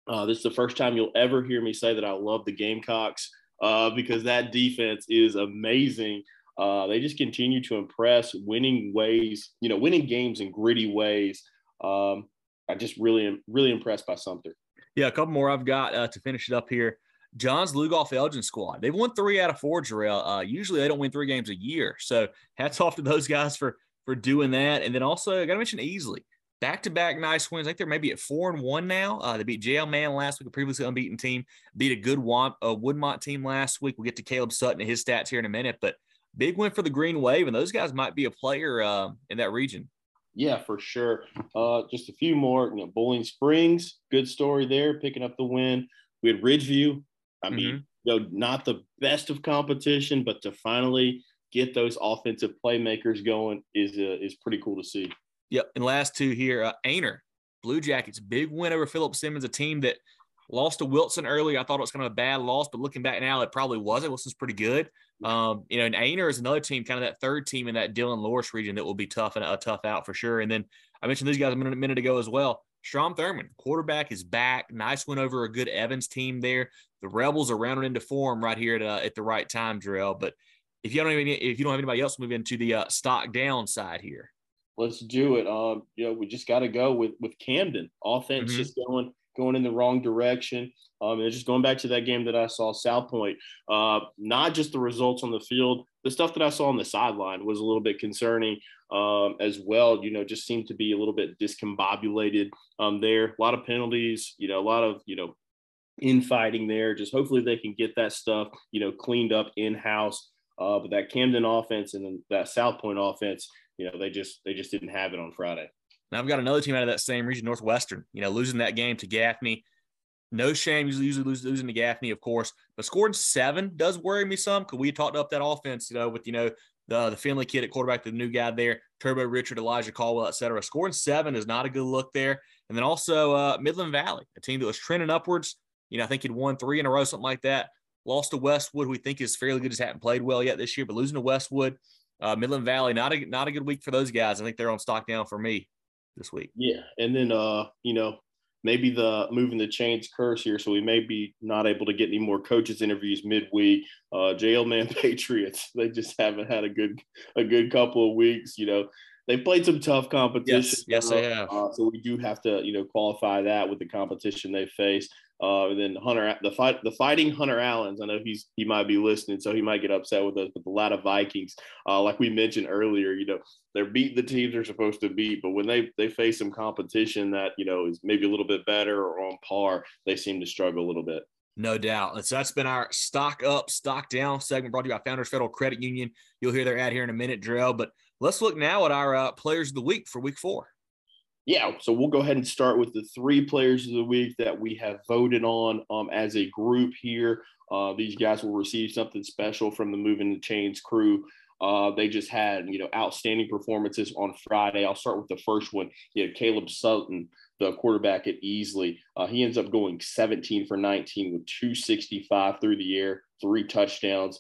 Uh, this is the first time you'll ever hear me say that I love the Gamecocks uh, because that defense is amazing. Uh, they just continue to impress, winning ways, you know, winning games in gritty ways. Um, I just really, really impressed by Sumter. Yeah, a couple more I've got uh, to finish it up here. John's Lugoff Elgin squad. They've won three out of four, Jarrell. Uh, usually they don't win three games a year. So hats off to those guys for for doing that. And then also I gotta mention Easley. Back to back nice wins. I think they're maybe at four and one now. Uh, they beat JL Mann last week, a previously unbeaten team. Beat a good Wand, uh, Woodmont team last week. We'll get to Caleb Sutton and his stats here in a minute. But big win for the Green Wave, and those guys might be a player uh, in that region. Yeah, for sure. Uh, just a few more. You know, Boiling Springs, good story there, picking up the win. We had Ridgeview. I mean, mm-hmm. you know, not the best of competition, but to finally get those offensive playmakers going is uh, is pretty cool to see. Yep. And last two here, uh, Aynor, Blue Jackets, big win over Philip Simmons, a team that lost to Wilson early. I thought it was kind of a bad loss, but looking back now, it probably wasn't. Wilson's pretty good. Um, you know, and Aynor is another team, kind of that third team in that Dillon Loris region that will be tough and a tough out for sure. And then I mentioned these guys a minute, a minute ago as well. Strom Thurmond, quarterback, is back. Nice win over a good Evans team there. The Rebels are rounding into form right here at, uh, at the right time, Drill. But if you don't even if you don't have anybody else, move into the uh, stock down side here. Let's do it. Um, you know, we just got to go with with Camden. Offense mm-hmm. just going going in the wrong direction. Um, and just going back to that game that I saw, South Point, uh, not just the results on the field, the stuff that I saw on the sideline was a little bit concerning um, as well. You know, just seemed to be a little bit discombobulated um, there. A lot of penalties, you know, a lot of, you know, infighting there. Just hopefully they can get that stuff, you know, cleaned up in house. Uh, but that Camden offense and that South Point offense, you know, they just they just didn't have it on Friday. I've got another team out of that same region, Northwestern. You know, losing that game to Gaffney. No shame, usually, usually losing to Gaffney, of course, but scoring seven does worry me some because we talked up that offense, you know, with you know the the Finley kid at quarterback, the new guy there, Turbo Richard, Elijah Caldwell, et cetera. Scoring seven is not a good look there. And then also uh, Midland Valley, a team that was trending upwards. You know, I think he'd won three in a row, something like that. Lost to Westwood, who we think is fairly good, just haven't played well yet this year, but losing to Westwood, uh, Midland Valley, not a not a good week for those guys. I think they're on stock down for me this week. Yeah, and then uh, you know, maybe the moving the chains curse here, so we may be not able to get any more coaches interviews midweek. Uh, JL Mann Patriots, they just haven't had a good a good couple of weeks. You know, they played some tough competition. Yes, yes, they have. Uh, so we do have to you know qualify that with the competition they face. Uh, and then Hunter, the fight, the fighting Hunter Allens. I know he's he might be listening, so he might get upset with us. But the Latta Vikings, uh, like we mentioned earlier, you know, they're beat the teams they're supposed to beat, but when they they face some competition that you know is maybe a little bit better or on par, they seem to struggle a little bit. No doubt. And so that's been our stock up, stock down segment brought to you by Founders Federal Credit Union. You'll hear their ad here in a minute, Drill. But let's look now at our uh, players of the week for week four. Yeah, so we'll go ahead and start with the three players of the week that we have voted on um, as a group here. Uh, these guys will receive something special from the Moving the Chains crew. Uh, they just had, you know, outstanding performances on Friday. I'll start with the first one. Had Caleb Sutton, the quarterback at Easley. Uh, he ends up going 17 for 19 with 265 through the air, three touchdowns.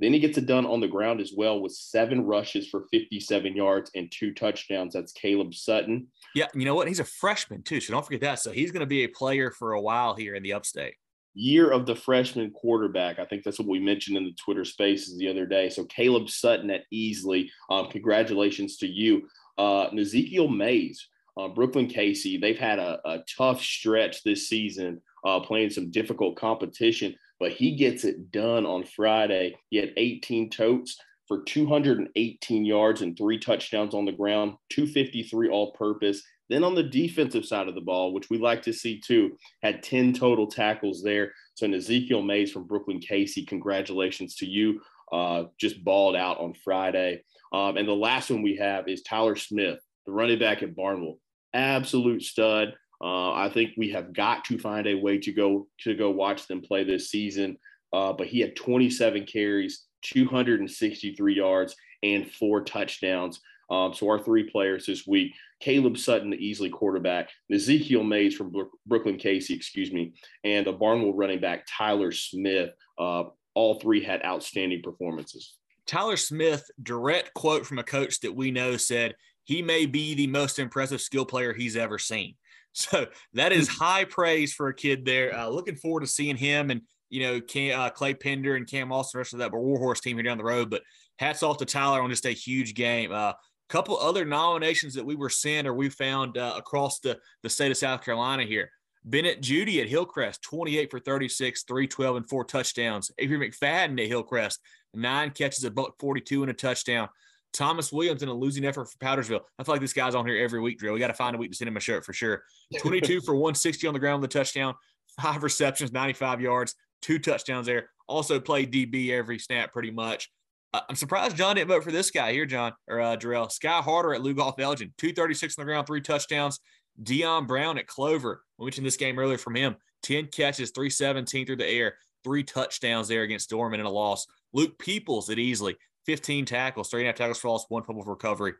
Then he gets it done on the ground as well with seven rushes for 57 yards and two touchdowns. That's Caleb Sutton. Yeah, you know what? He's a freshman too, so don't forget that. So he's going to be a player for a while here in the Upstate. Year of the freshman quarterback. I think that's what we mentioned in the Twitter Spaces the other day. So Caleb Sutton at Easley. Um, congratulations to you, uh, Ezekiel Mays, uh, Brookland Cayce. They've had a, a tough stretch this season, uh, playing some difficult competition but he gets it done on Friday. He had 18 totes for 218 yards and three touchdowns on the ground, 253 all purpose. Then on the defensive side of the ball, which we like to see too, had 10 total tackles there. So an Ezekiel Mays from Brookland Cayce, congratulations to you. Uh, just balled out on Friday. Um, and the last one we have is Tyler Smith, the running back at Barnwell. Absolute stud. Uh, I think we have got to find a way to go to go watch them play this season. Uh, but he had 27 carries, 263 yards, and four touchdowns. Um, so our three players this week: Caleb Sutton, the Easley quarterback, Ezekiel Mays from Brookland Cayce, excuse me, and the Barnwell running back Tyler Smith. Uh, all three had outstanding performances. Tyler Smith, direct quote from a coach that we know said he may be the most impressive skill player he's ever seen. So that is high praise for a kid there. Uh, looking forward to seeing him and you know Cam, uh, Clay Pender and Cam Austin, the rest of that Warhorse team here down the road. But hats off to Tyler on just a huge game. A uh, couple other nominations that we were sent or we found uh, across the the state of South Carolina here. Bennett Judy at Hillcrest, 28 for 36, 312 and four touchdowns. Avery McFadden at Hillcrest, nine catches, a buck 42 and a touchdown. Thomas Williams in a losing effort for Powdersville. I feel like this guy's on here every week, Drill. We got to find a week to send him a shirt for sure. 22 for 160 on the ground with a touchdown, five receptions, 95 yards, two touchdowns there. Also played DB every snap pretty much. Uh, I'm surprised John didn't vote for this guy here, John or uh, Darrell. Sky Harder at Lugoff Elgin, 236 on the ground, three touchdowns. Dion Brown at Clover. We mentioned this game earlier from him. 10 catches, 317 through the air, three touchdowns there against Dorman and a loss. Luke Peoples at Easley, 15 tackles, three and a half tackles for loss, one fumble for recovery.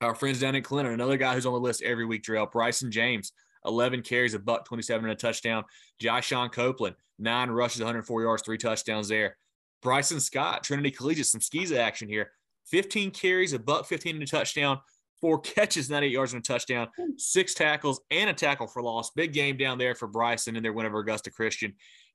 Our friends down in Clinton, another guy who's on the list every week, Drill, Bryson James, 11 carries, a buck 27 and a touchdown. Sean Copeland, nine rushes, 104 yards, three touchdowns there. Bryson Scott, Trinity Collegiate, some SCISA action here. 15 carries, a buck 15 and a touchdown, four catches, 98 yards and a touchdown, six tackles and a tackle for loss. Big game down there for Bryson and their win over Augusta Christian.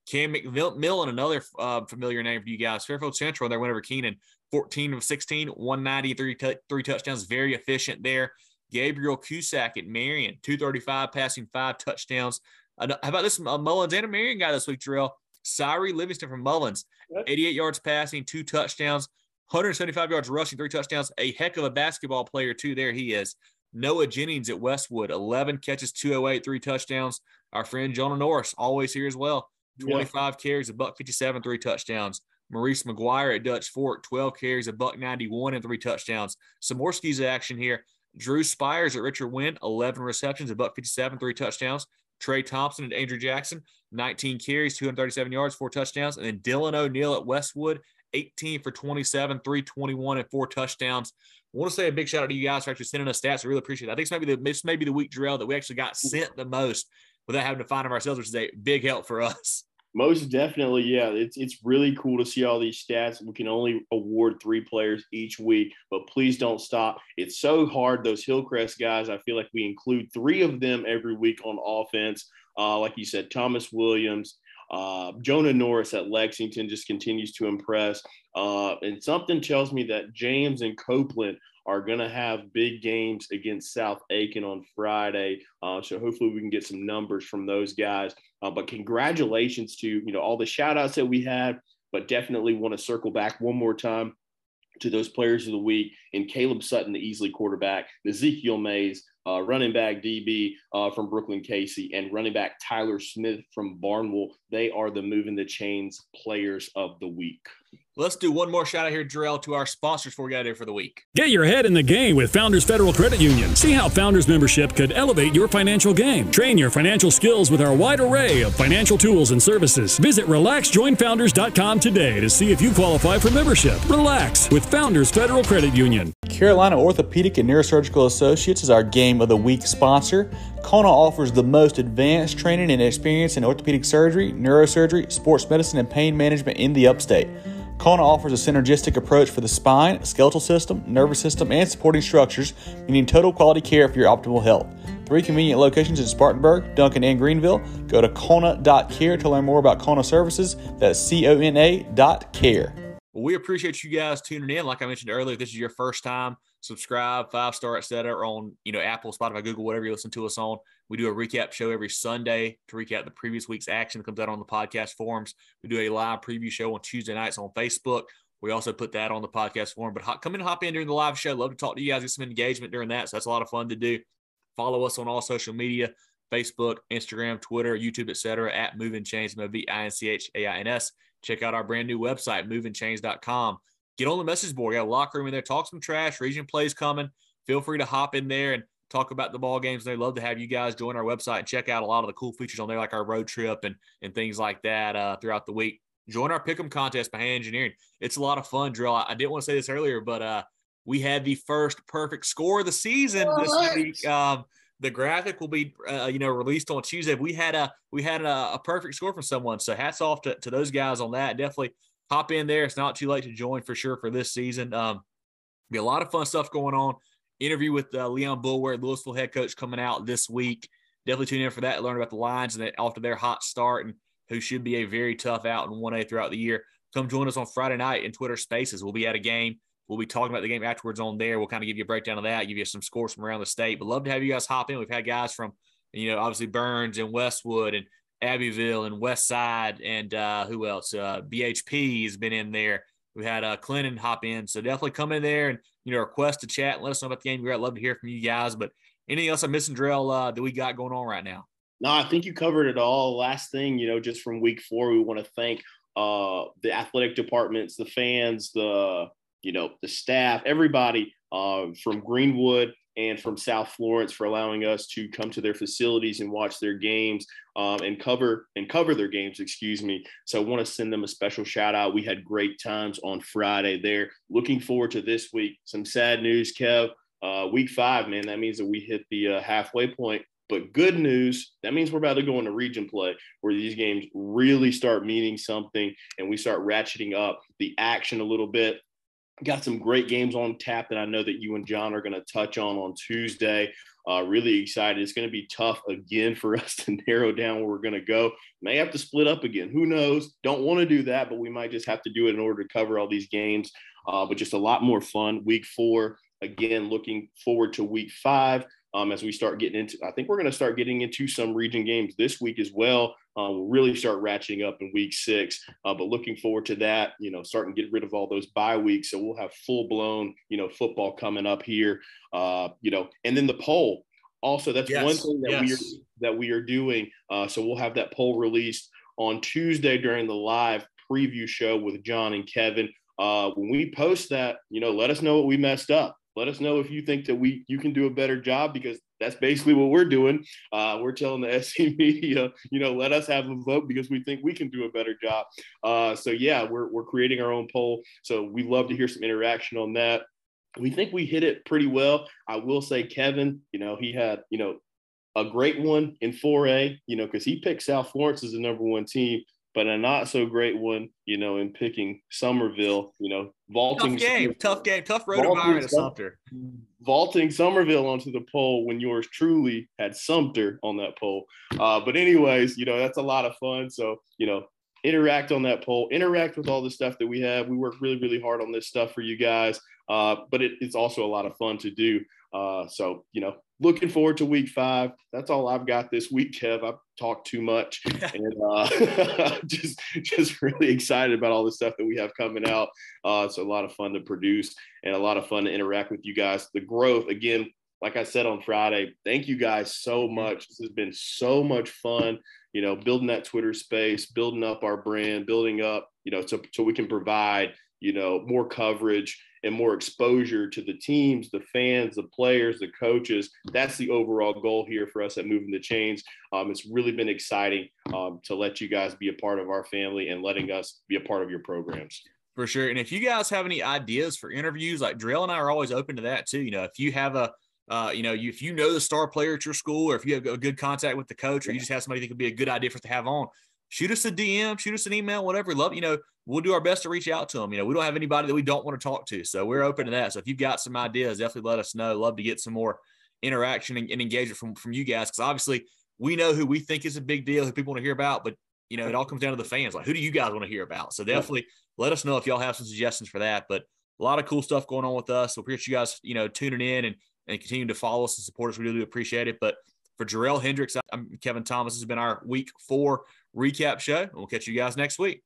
Cam McMillan, another uh, familiar name for you guys. Fairfield Central and their win over Keenan, 14 of 16, 193, t- three touchdowns, very efficient there. Gabriel Cusack at Marion, 235 passing, five touchdowns. How about this uh, Mullins and a Marion guy this week, Terrell? Cyree Livingston from Mullins, 88 yards passing, two touchdowns, 175 yards rushing, three touchdowns. A heck of a basketball player, too. There he is. Noah Jennings at Westwood, 11 catches, 208, three touchdowns. Our friend Jonah Norris, always here as well. 25 yeah. carries, a buck 57, three touchdowns. Maurice McGuire at Dutch Fork, 12 carries, a buck 91 and three touchdowns. Some more SCISA action here. Drew Spires at Richard Winn, 11 receptions, a buck 57, three touchdowns. Trey Thompson and Andrew Jackson, 19 carries, 237 yards, four touchdowns. And then Dylan O'Neill at Westwood, 18 for 27, 321 and four touchdowns. I want to say a big shout out to you guys for actually sending us stats. I really appreciate it. I think this may be the this may be the week, Jarrell, that we actually got sent the most without having to find them ourselves, which is a big help for us. Most definitely, yeah. It's it's really cool to see all these stats. We can only award three players each week, but please don't stop. It's so hard. Those Hillcrest guys, I feel like we include three of them every week on offense. Uh, like you said, Thomas Williams, uh, Jonah Norris at Lexington just continues to impress. Uh, and something tells me that James and Copeland are going to have big games against South Aiken on Friday. Uh, so hopefully we can get some numbers from those guys. Uh, but congratulations to you know all the shout outs that we had, but definitely want to circle back one more time to those players of the week in Caleb Sutton, the Easley quarterback, Ezekiel Mays, uh, running back DB uh, from Brookland Cayce, and running back Tyler Smith from Barnwell. They are the moving the chains players of the week. Let's do one more shout out here, Darrell, to our sponsors before we get out here for the week. Get your head in the game with Founders Federal Credit Union. See how Founders membership could elevate your financial game. Train your financial skills with our wide array of financial tools and services. Visit relaxjoinfounders.com today to see if you qualify for membership. Relax with Founders Federal Credit Union. Carolina Orthopedic and Neurosurgical Associates is our game of the week sponsor. CONA offers the most advanced training and experience in orthopedic surgery, neurosurgery, sports medicine, and pain management in the upstate. CONA offers a synergistic approach for the spine, skeletal system, nervous system, and supporting structures, meaning total quality care for your optimal health. Three convenient locations in Spartanburg, Duncan, and Greenville. Go to CONA.care to learn more about CONA services. That's C O N A dot care. Well, we appreciate you guys tuning in. Like I mentioned earlier, if this is your first time, subscribe, five star, etc. Or on you know Apple, Spotify, Google, whatever you listen to us on. We do a recap show every Sunday to recap the previous week's action that comes out on the podcast forums. We do a live preview show on Tuesday nights on Facebook. We also put that on the podcast forum. But hop, come in, hop in during the live show. Love to talk to you guys, get some engagement during that. So that's a lot of fun to do. Follow us on all social media: Facebook, Instagram, Twitter, YouTube, etc. At Move Moving Chains, M O V I N C H A I N S. Check out our brand new website, movingchains.com. Get on the message board. We got a locker room in there. Talk some trash. Region plays coming. Feel free to hop in there and talk about the ball games. They love to have you guys join our website and check out a lot of the cool features on there, like our road trip and and things like that uh, throughout the week. Join our pick'em contest by Hand Engineering. It's a lot of fun, Drill. I, I didn't want to say this earlier, but uh, we had the first perfect score of the season this week. Um, the graphic will be uh, you know released on Tuesday. We had a we had a, a, perfect score from someone, so hats off to, to those guys on that. Definitely hop in there. It's not too late to join for sure for this season. Um, be a lot of fun stuff going on interview with uh, Leon Boulware, Lewisville head coach, coming out this week. definitely tune in for that. Learn about the lines and off to their hot start and who should be a very tough out in 1A throughout the year. Come join us on Friday night in Twitter Spaces. We'll be at a game. We'll be talking about the game afterwards on there. We'll kind of give you a breakdown of that, give you some scores from around the state. But love to have you guys hop in. We've had guys from, you know, obviously Byrnes and Westwood and Abbeville and West Side and uh, who else? Uh, BHP has been in there. We had uh, Clinton hop in. So definitely come in there and, you know, request to chat let us know about the game. We'd love to hear from you guys. But anything else I'm missing, Drill, uh, that we got going on right now? No, I think you covered it all. Last thing, you know, just from week four, we want to thank uh, the athletic departments, the fans, the you know the staff, everybody uh, from Greenwood and from South Florence for allowing us to come to their facilities and watch their games um, and cover and cover their games. Excuse me. So I want to send them a special shout out. We had great times on Friday there. Looking forward to this week. Some sad news, Kev. Uh, week five, man. That means that we hit the uh, halfway point but good news, that means we're about to go into region play where these games really start meaning something and we start ratcheting up the action a little bit. Got some great games on tap that I know that you and John are going to touch on on Tuesday. Uh, really excited. It's going to be tough again for us to narrow down where we're going to go. May have to split up again. Who knows? Don't want to do that, but we might just have to do it in order to cover all these games. Uh, but just a lot more fun. Week four, again, looking forward to week five um, as we start getting into. I think we're going to start getting into some region games this week as well. Uh, we'll really start ratcheting up in week six, uh, but looking forward to that. You know, starting to get rid of all those bye weeks, so we'll have full blown you know football coming up here. Uh, you know, and then the poll. Also, that's yes. one thing that yes. we are that we are doing. Uh, so we'll have that poll released on Tuesday during the live preview show with John and Kevin. Uh, when we post that, you know, let us know what we messed up let us know if you think that we you can do a better job because that's basically what we're doing. Uh, we're telling the SC media, you know, let us have a vote because we think we can do a better job. Uh, so yeah, we're we're creating our own poll. So we love to hear some interaction on that. We think we hit it pretty well. I will say, Kevin, you know, he had you know a great one in 4A, you know, because he picked South Florence as the number one team but a not so great one, you know, in picking Summerville, you know, vaulting. Tough game, tough game, tough road environment at Sumter. Vaulting Summerville onto the poll when yours truly had Sumter on that poll. Uh, but, anyways, you know, that's a lot of fun. So, you know, interact on that poll, interact with all the stuff that we have. We work really, really hard on this stuff for you guys, uh, but it, it's also a lot of fun to do. Uh, so, you know, looking forward to week five. That's all I've got this week, Kev. I've talked too much and uh, just, just really excited about all the stuff that we have coming out. Uh, it's a lot of fun to produce and a lot of fun to interact with you guys. The growth, again, like I said on Friday, thank you guys so much. This has been so much fun, you know, building that Twitter space, building up our brand, building up, you know, so, so we can provide, you know, more coverage and more exposure to the teams, the fans, the players, the coaches. That's the overall goal here for us at Moving the Chains. Um, it's really been exciting um, to let you guys be a part of our family and letting us be a part of your programs. For sure. And if you guys have any ideas for interviews, like Drill and I are always open to that too. You know, if you have a uh, you know, you, if you know the star player at your school, or if you have a good contact with the coach, or you just have somebody that could be a good idea for us to have on, shoot us a DM, shoot us an email, whatever. Love, you know, we'll do our best to reach out to them. You know, we don't have anybody that we don't want to talk to. So we're open to that. So if you've got some ideas, definitely let us know. Love to get some more interaction and, and engagement from, from you guys. Cause obviously we know who we think is a big deal, who people want to hear about, but you know, it all comes down to the fans. Like, who do you guys want to hear about? So definitely let us know if y'all have some suggestions for that. But a lot of cool stuff going on with us. So appreciate you guys, you know, tuning in and, and continuing to follow us and support us. We really appreciate it. But for Jarrell Hendricks, I'm Kevin Thomas. This has been our week four recap show. We'll catch you guys next week.